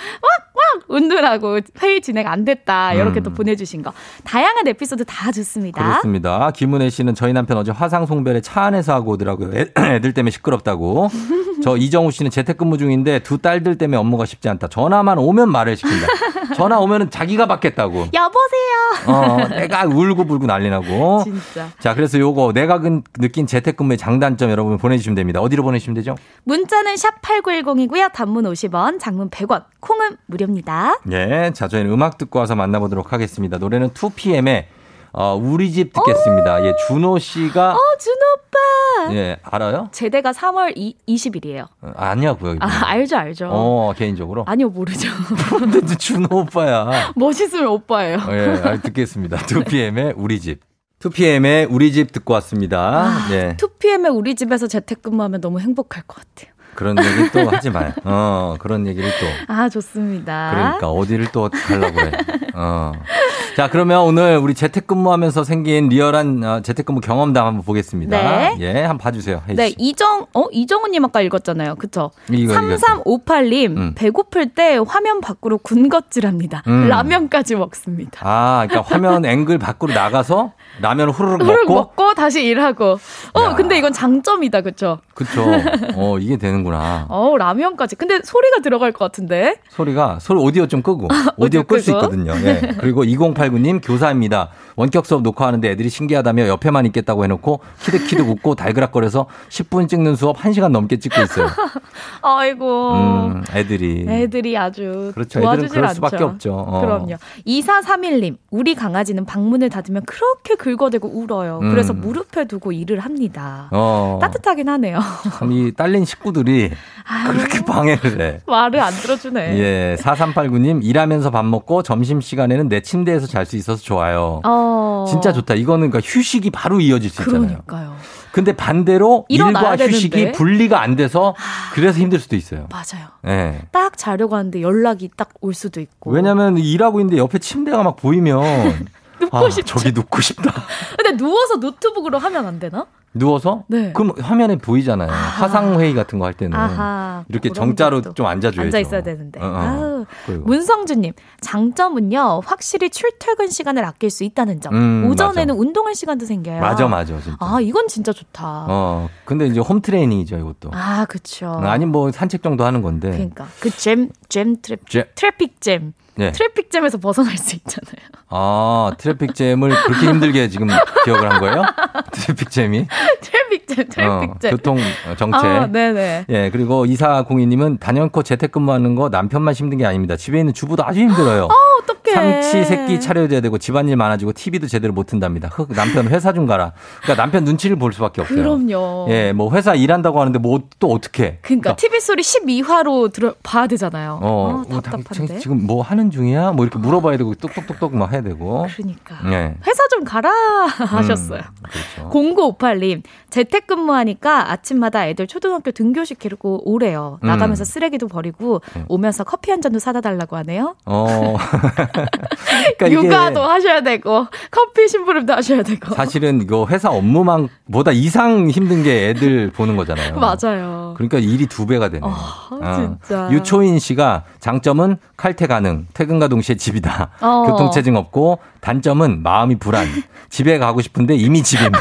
왁 운둔하고 회의 진행 안 됐다. 이렇게 음. 또 보내주신 거. 다양한 에피소드 다 좋습니다. 그렇습니다. 김은혜 씨는 저희 남편 어제 화상 송별회 차 안에서 하고 오더라고요. 애, 애들 때문에 시끄럽다고. 저 이정우 씨는 재택근무 중인데 두 딸들 때문에 업무가 쉽지 않다. 전화만 오면 말을 시킨다. 전화 오면은 자기가 받겠다고. 여보세요. 어, 내가 울고 불고 난리 나고. 진짜. 자, 그래서 요거 내가 근- 느낀 재택근무의 장단점 여러분 보내주시면 됩니다. 어디로 보내주시면 되죠? 문자는 샵 8910이고요. 단문 50원, 장문 100원, 콩은 무료입니다. 예. 자, 저희는 음악 듣고 와서 만나보도록 하겠습니다. 노래는 2PM의 어, 우리 집 듣겠습니다. 예, 준호 씨가 어, 준호 오빠. 예, 알아요? 제대가 3월 2, 20일이에요. 어, 아니야고요. 아, 알죠, 알죠. 어, 개인적으로. 아니요, 모르죠. 근데 준호 오빠야. 멋있으면 오빠예요. 예, 아, 듣겠습니다. 2PM의 우리 집. 2PM의 우리 집 듣고 왔습니다. 예. 2PM에 우리 집에서 재택근무하면 너무 행복할 것 같아요. 그런 얘기 또 하지 마요. 어, 그런 얘기를 또. 아, 좋습니다. 그러니까 어디를 또 가려고 그래. 어. 자, 그러면 오늘 우리 재택근무하면서 생긴 리얼한 어, 재택근무 경험담 한번 보겠습니다. 네. 예, 한번 봐주세요. 네, 씨. 이정, 어, 이정우님 아까 읽었잖아요. 그쵸? 이거 읽었어요. 3358님, 음. 배고플 때 화면 밖으로 군것질 합니다. 음. 라면까지 먹습니다. 아, 그러니까 화면 앵글 밖으로 나가서 라면을 후루룩 후루룩 먹고. 먹고 다시 일하고. 어, 근데 이건 장점이다, 그쵸? 그쵸. 어, 이게 되는구나. 어, 라면까지. 근데 소리가 들어갈 것 같은데? 소리가 소리 오디오 좀 끄고 오디오 오디오 끌 수. 있거든요. 예. 그리고 2089님 교사입니다. 원격 수업 녹화하는데 애들이 신기하다며 옆에만 있겠다고 해놓고 키득키득 웃고 달그락거려서 10분 찍는 수업 1시간 넘게 찍고 있어요. 아이고. 음, 애들이. 애들이 아주 그렇죠. 애들은 도와주질 그럴 않죠. 수밖에 없죠. 어. 그럼요. 2431님, 우리 강아지는 방문을 닫으면 그렇게 긁어대고 울어요. 그래서 음. 무릎에 두고 일을 합니다. 어. 따뜻하긴 하네요. 참이 딸린 식구들이 그렇게 방해를 해. 말을 안 들어주네. 예, 4389님 일하면서 밥 먹고 점심 시간에는 내 침대에서 잘 수 있어서 좋아요. 어. 진짜 좋다. 이거는 그러니까 휴식이 바로 이어질 수 있잖아요. 그러니까요. 근데 반대로 일과 휴식이 되는데. 분리가 안 돼서 그래서 힘들 수도 있어요. 맞아요. 예. 딱 자려고 하는데 연락이 딱 올 수도 있고. 왜냐면 일하고 있는데 옆에 침대가 막 보이면 눕고 아, 싶죠. 저기 눕고 싶다. 근데 누워서 노트북으로 하면 안 되나? 누워서 네. 그럼 화면에 보이잖아요. 화상 회의 같은 거 할 때는 아하. 이렇게 정자로 것도 좀 앉아줘야죠. 앉아 있어야 되는데. 어, 어. 문성주님, 장점은요, 확실히 출퇴근 시간을 아낄 수 있다는 점. 음, 오전에는 운동할 시간도 생겨요. 맞아, 맞아, 진짜. 아, 이건 진짜 좋다. 어, 근데 이제 홈 트레이닝이죠, 이것도. 아, 그쵸. 아니 뭐 산책 정도 하는 건데. 그러니까 그 jam, jam trap, jam. Traffic jam. 네. traffic jam에서 벗어날 수 있잖아요. 아, traffic jam을 그렇게 힘들게 지금 기억을 한 거예요? Traffic jam이? Traffic jam, traffic 어, 잼. 교통 정체. 아, 네네. 예, 그리고 이사공이님은 단연코 재택근무하는 거 남편만 힘든 게 아닙니다. 집에 있는 주부도 아주 힘들어요. 어, 어떡해. 삼치 새끼 차려줘야 되고 집안일 많아지고 TV도 제대로 못 튼답니다. 흑, 남편 회사 좀 가라. 그러니까 남편 눈치를 볼 수밖에 없어요. 그럼요. 예, 뭐 회사 일한다고 하는데 뭐 또 어떻게? 그러니까 TV 소리 12화로 들어 봐야 되잖아요. 어, 어, 어, 답답한데. 당- 지금 뭐 하는 중이야? 뭐 이렇게 물어봐야 되고 똑똑똑똑 막 해야 되고. 그러니까. 예. 회사 좀 가라 하셨어요. 그렇죠. 0958님, 재택근무하니까 아침마다 애들 초등학교 등교시키고 오래요. 음. 나가면서 쓰레기도 버리고 오면서 커피 한 잔도 사다 달라고 하네요. 어. 그러니까 육아도 하셔야 되고 커피 심부름도 하셔야 되고. 사실은 이거 회사 업무만 보다 이상 힘든 게 애들 보는 거잖아요. 맞아요. 그러니까 일이 두 배가 되네. 아, 진짜. 유초인 씨가 장점은 칼퇴 가능, 퇴근과 동시에 집이다. 어. 교통체증 없고 단점은 마음이 불안. 집에 가고 싶은데 이미 집입니다.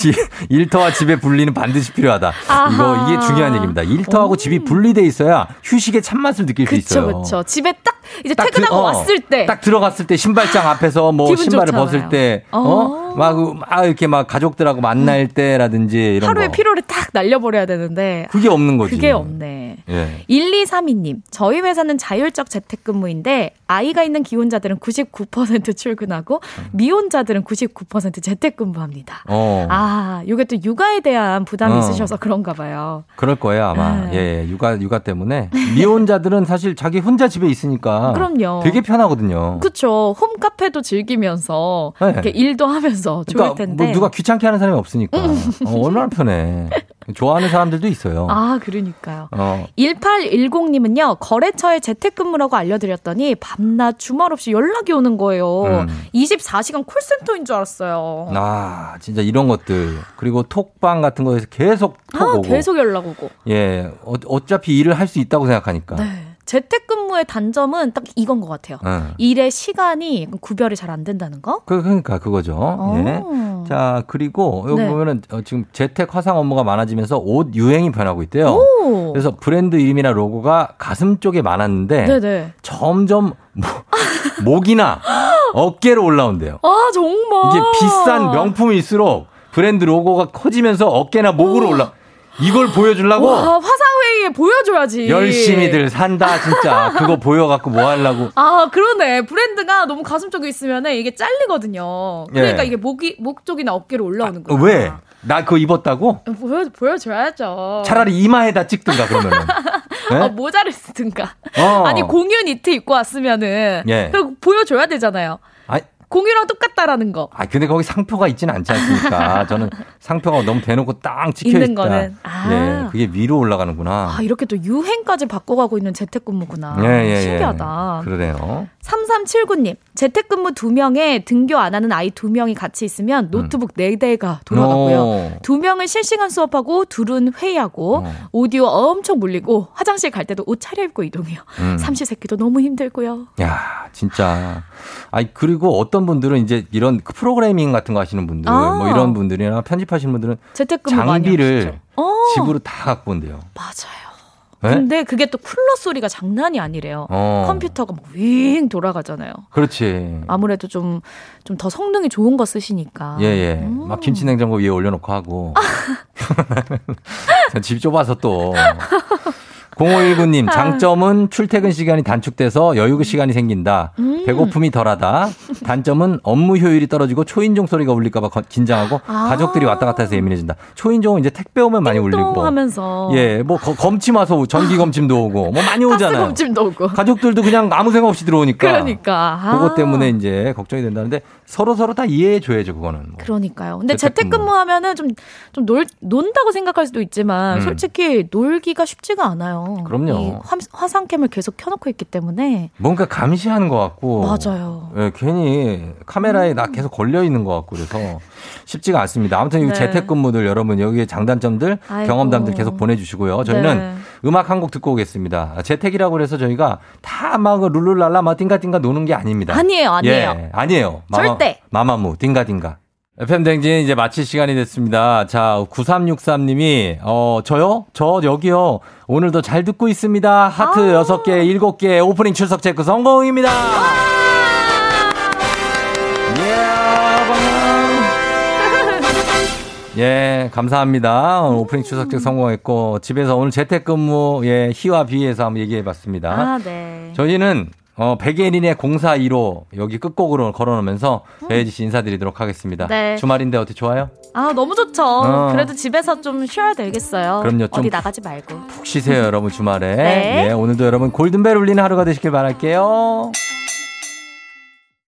집, 일터와 집의 분리는 반드시 필요하다. 아하. 이거 이게 중요한 얘기입니다. 일터하고 집이 분리돼 있어야 휴식의 참맛을 느낄 수 그쵸, 있어요. 그쵸. 집에 딱 이제 딱 퇴근하고 그- 어, 왔을 때 딱 들어갔을 때 신발장 앞에서 뭐 신발을 좋잖아요. 벗을 때, 어. 어? 막, 막 이렇게 막 가족들하고 만날 때라든지 이런 하루의 거. 피로를 딱 날려버려야 되는데 그게 없는 거지. 그게 없네. 예. 1232님, 저희 회사는 자율적 재택근무인데 아이가 있는 기혼자들은 99% 출근하고 미혼자들은 99% 재택근무합니다. 어. 아, 요게 또 육아에 대한 부담이 어. 있으셔서 그런가 봐요. 그럴 거예요, 아마. 네. 예, 육아, 육아 때문에. 미혼자들은 사실 자기 혼자 집에 있으니까. 그럼요. 되게 편하거든요. 그쵸. 홈카페도 즐기면서 네. 이렇게 일도 하면서 좋을 그러니까 텐데. 뭐 누가 귀찮게 하는 사람이 없으니까. 어, 얼마나 편해. 좋아하는 사람들도 있어요. 아, 그러니까요. 어. 1810님은요, 거래처에 재택근무라고 알려드렸더니 밤낮 주말 없이 연락이 오는 거예요. 음. 24시간 콜센터인 줄 알았어요. 아, 진짜 이런 것들. 그리고 톡방 같은 거에서 계속 톡 아, 오고. 계속 연락 오고. 예, 어, 어차피 일을 할 수 있다고 생각하니까. 네. 재택근무의 단점은 딱 이건 것 같아요. 응. 일의 시간이 구별이 잘 안 된다는 거? 그, 그러니까 그거죠. 예. 어. 자, 그리고 여기 네. 보면은 어, 지금 재택 화상 업무가 많아지면서 옷 유행이 변하고 있대요. 오. 그래서 브랜드 이름이나 로고가 가슴 쪽에 많았는데 네네. 점점 모- 목이나 어깨로 올라온대요. 아, 정말. 이게 비싼 명품일수록 브랜드 로고가 커지면서 어깨나 목으로 올라. 이걸 보여주려고 와, 화상 회의에 보여줘야지. 열심히들 산다 진짜. 그거 보여갖고 뭐 하려고. 아, 그러네. 브랜드가 너무 가슴 쪽에 있으면 이게 잘리거든요. 그러니까 예. 이게 목이, 목 쪽이나 어깨로 올라오는구나. 왜? 나 그거 입었다고? 보여, 보여줘야죠. 차라리 이마에다 찍든가 그러면은. 네? 어, 모자를 쓰든가. 어. 아니, 공유 니트 입고 왔으면은. 예. 보여줘야 되잖아요. 아이, 공유랑 똑같다라는 거. 아 근데 거기 상표가 있지는 않지 않습니까? 저는 상표가 너무 대놓고 딱 찍혀 있는 있다. 거는. 아. 예, 그게 위로 올라가는구나. 아, 이렇게 또 유행까지 바꿔가고 있는 재택근무구나. 예, 예, 예. 신기하다. 그러네요. 3379님, 재택근무 두명에 등교 안 하는 아이 두명이 같이 있으면 노트북 네대가 돌아가고요. 오. 두명은 실시간 수업하고 둘은 회의하고 어. 오디오 엄청 물리고 화장실 갈 때도 옷 차려입고 이동해요. 음. 삼시세끼도 너무 힘들고요. 야, 진짜. 아니, 그리고 어떤 분들은 이제 이런 그 프로그래밍 같은 거 하시는 분들, 아. 뭐 이런 분들이나 편집하시는 분들은. 장비를 어. 집으로 다 갖고 온대요. 맞아요. 네? 근데 그게 또 쿨러 소리가 장난이 아니래요. 어. 컴퓨터가 막 윙 돌아가잖아요. 그렇지. 아무래도 좀 좀 더 성능이 좋은 거 쓰시니까. 예, 예. 막 김치 냉장고 위에 올려놓고 하고. 집 좁아서 또. 0519님, 장점은 출퇴근 시간이 단축돼서 여유 시간이 생긴다. 음. 배고픔이 덜하다. 단점은 업무 효율이 떨어지고 초인종 소리가 울릴까봐 거- 긴장하고 아. 가족들이 왔다 갔다 해서 예민해진다. 초인종은 이제 택배 오면 많이 울리고. 하면서 예, 뭐 거- 검침 와서 전기 검침도 오고 뭐 많이 오잖아요. 검침도 오고. 가족들도 그냥 아무 생각 없이 들어오니까. 그러니까. 아. 그것 때문에 이제 걱정이 된다는데 서로 서로 다 이해해 줘야죠, 그거는. 뭐. 그러니까요. 근데 재택근무. 재택근무하면은 좀좀놀 논다고 생각할 수도 있지만 음. 솔직히 놀기가 쉽지가 않아요. 그럼요. 이 화, 화상캠을 계속 켜놓고 있기 때문에 뭔가 감시하는 것 같고. 맞아요. 예, 괜히 카메라에 나 계속 걸려 있는 것 같고 그래서 쉽지가 않습니다. 아무튼 이 네. 재택근무들 여러분 여기에 장단점들 아이고. 경험담들 계속 보내주시고요. 저희는 네. 음악 한 곡 듣고 오겠습니다. 재택이라고 해서 저희가 다 막 룰룰랄라 막 띵가띵가 노는 게 아닙니다. 아니에요, 아니에요. 예, 아니에요. 절대. 마마무 띵가띵가. FM 댕진 이제 마칠 시간이 됐습니다. 자, 9363님이, 어, 저요? 저 여기요. 오늘도 잘 듣고 있습니다. 하트 아. 여섯 개 일곱 개 오프닝 출석 체크 성공입니다. 예, 감사합니다. 오늘 오프닝 출석 체크 성공했고, 집에서 오늘 재택근무, 예, 희와 비에서 한번 얘기해 봤습니다. 아, 네. 저희는 어, 백예린의 0415 여기 끝곡으로 걸어놓으면서 배혜지 씨 인사드리도록 하겠습니다. 네. 주말인데 어떻게 좋아요? 아, 너무 좋죠. 어. 그래도 집에서 좀 쉬어야 되겠어요. 그럼요, 좀 어디 나가지 말고. 푹 쉬세요, 여러분 주말에. 네. 예, 오늘도 여러분 골든벨 울리는 하루가 되시길 바랄게요.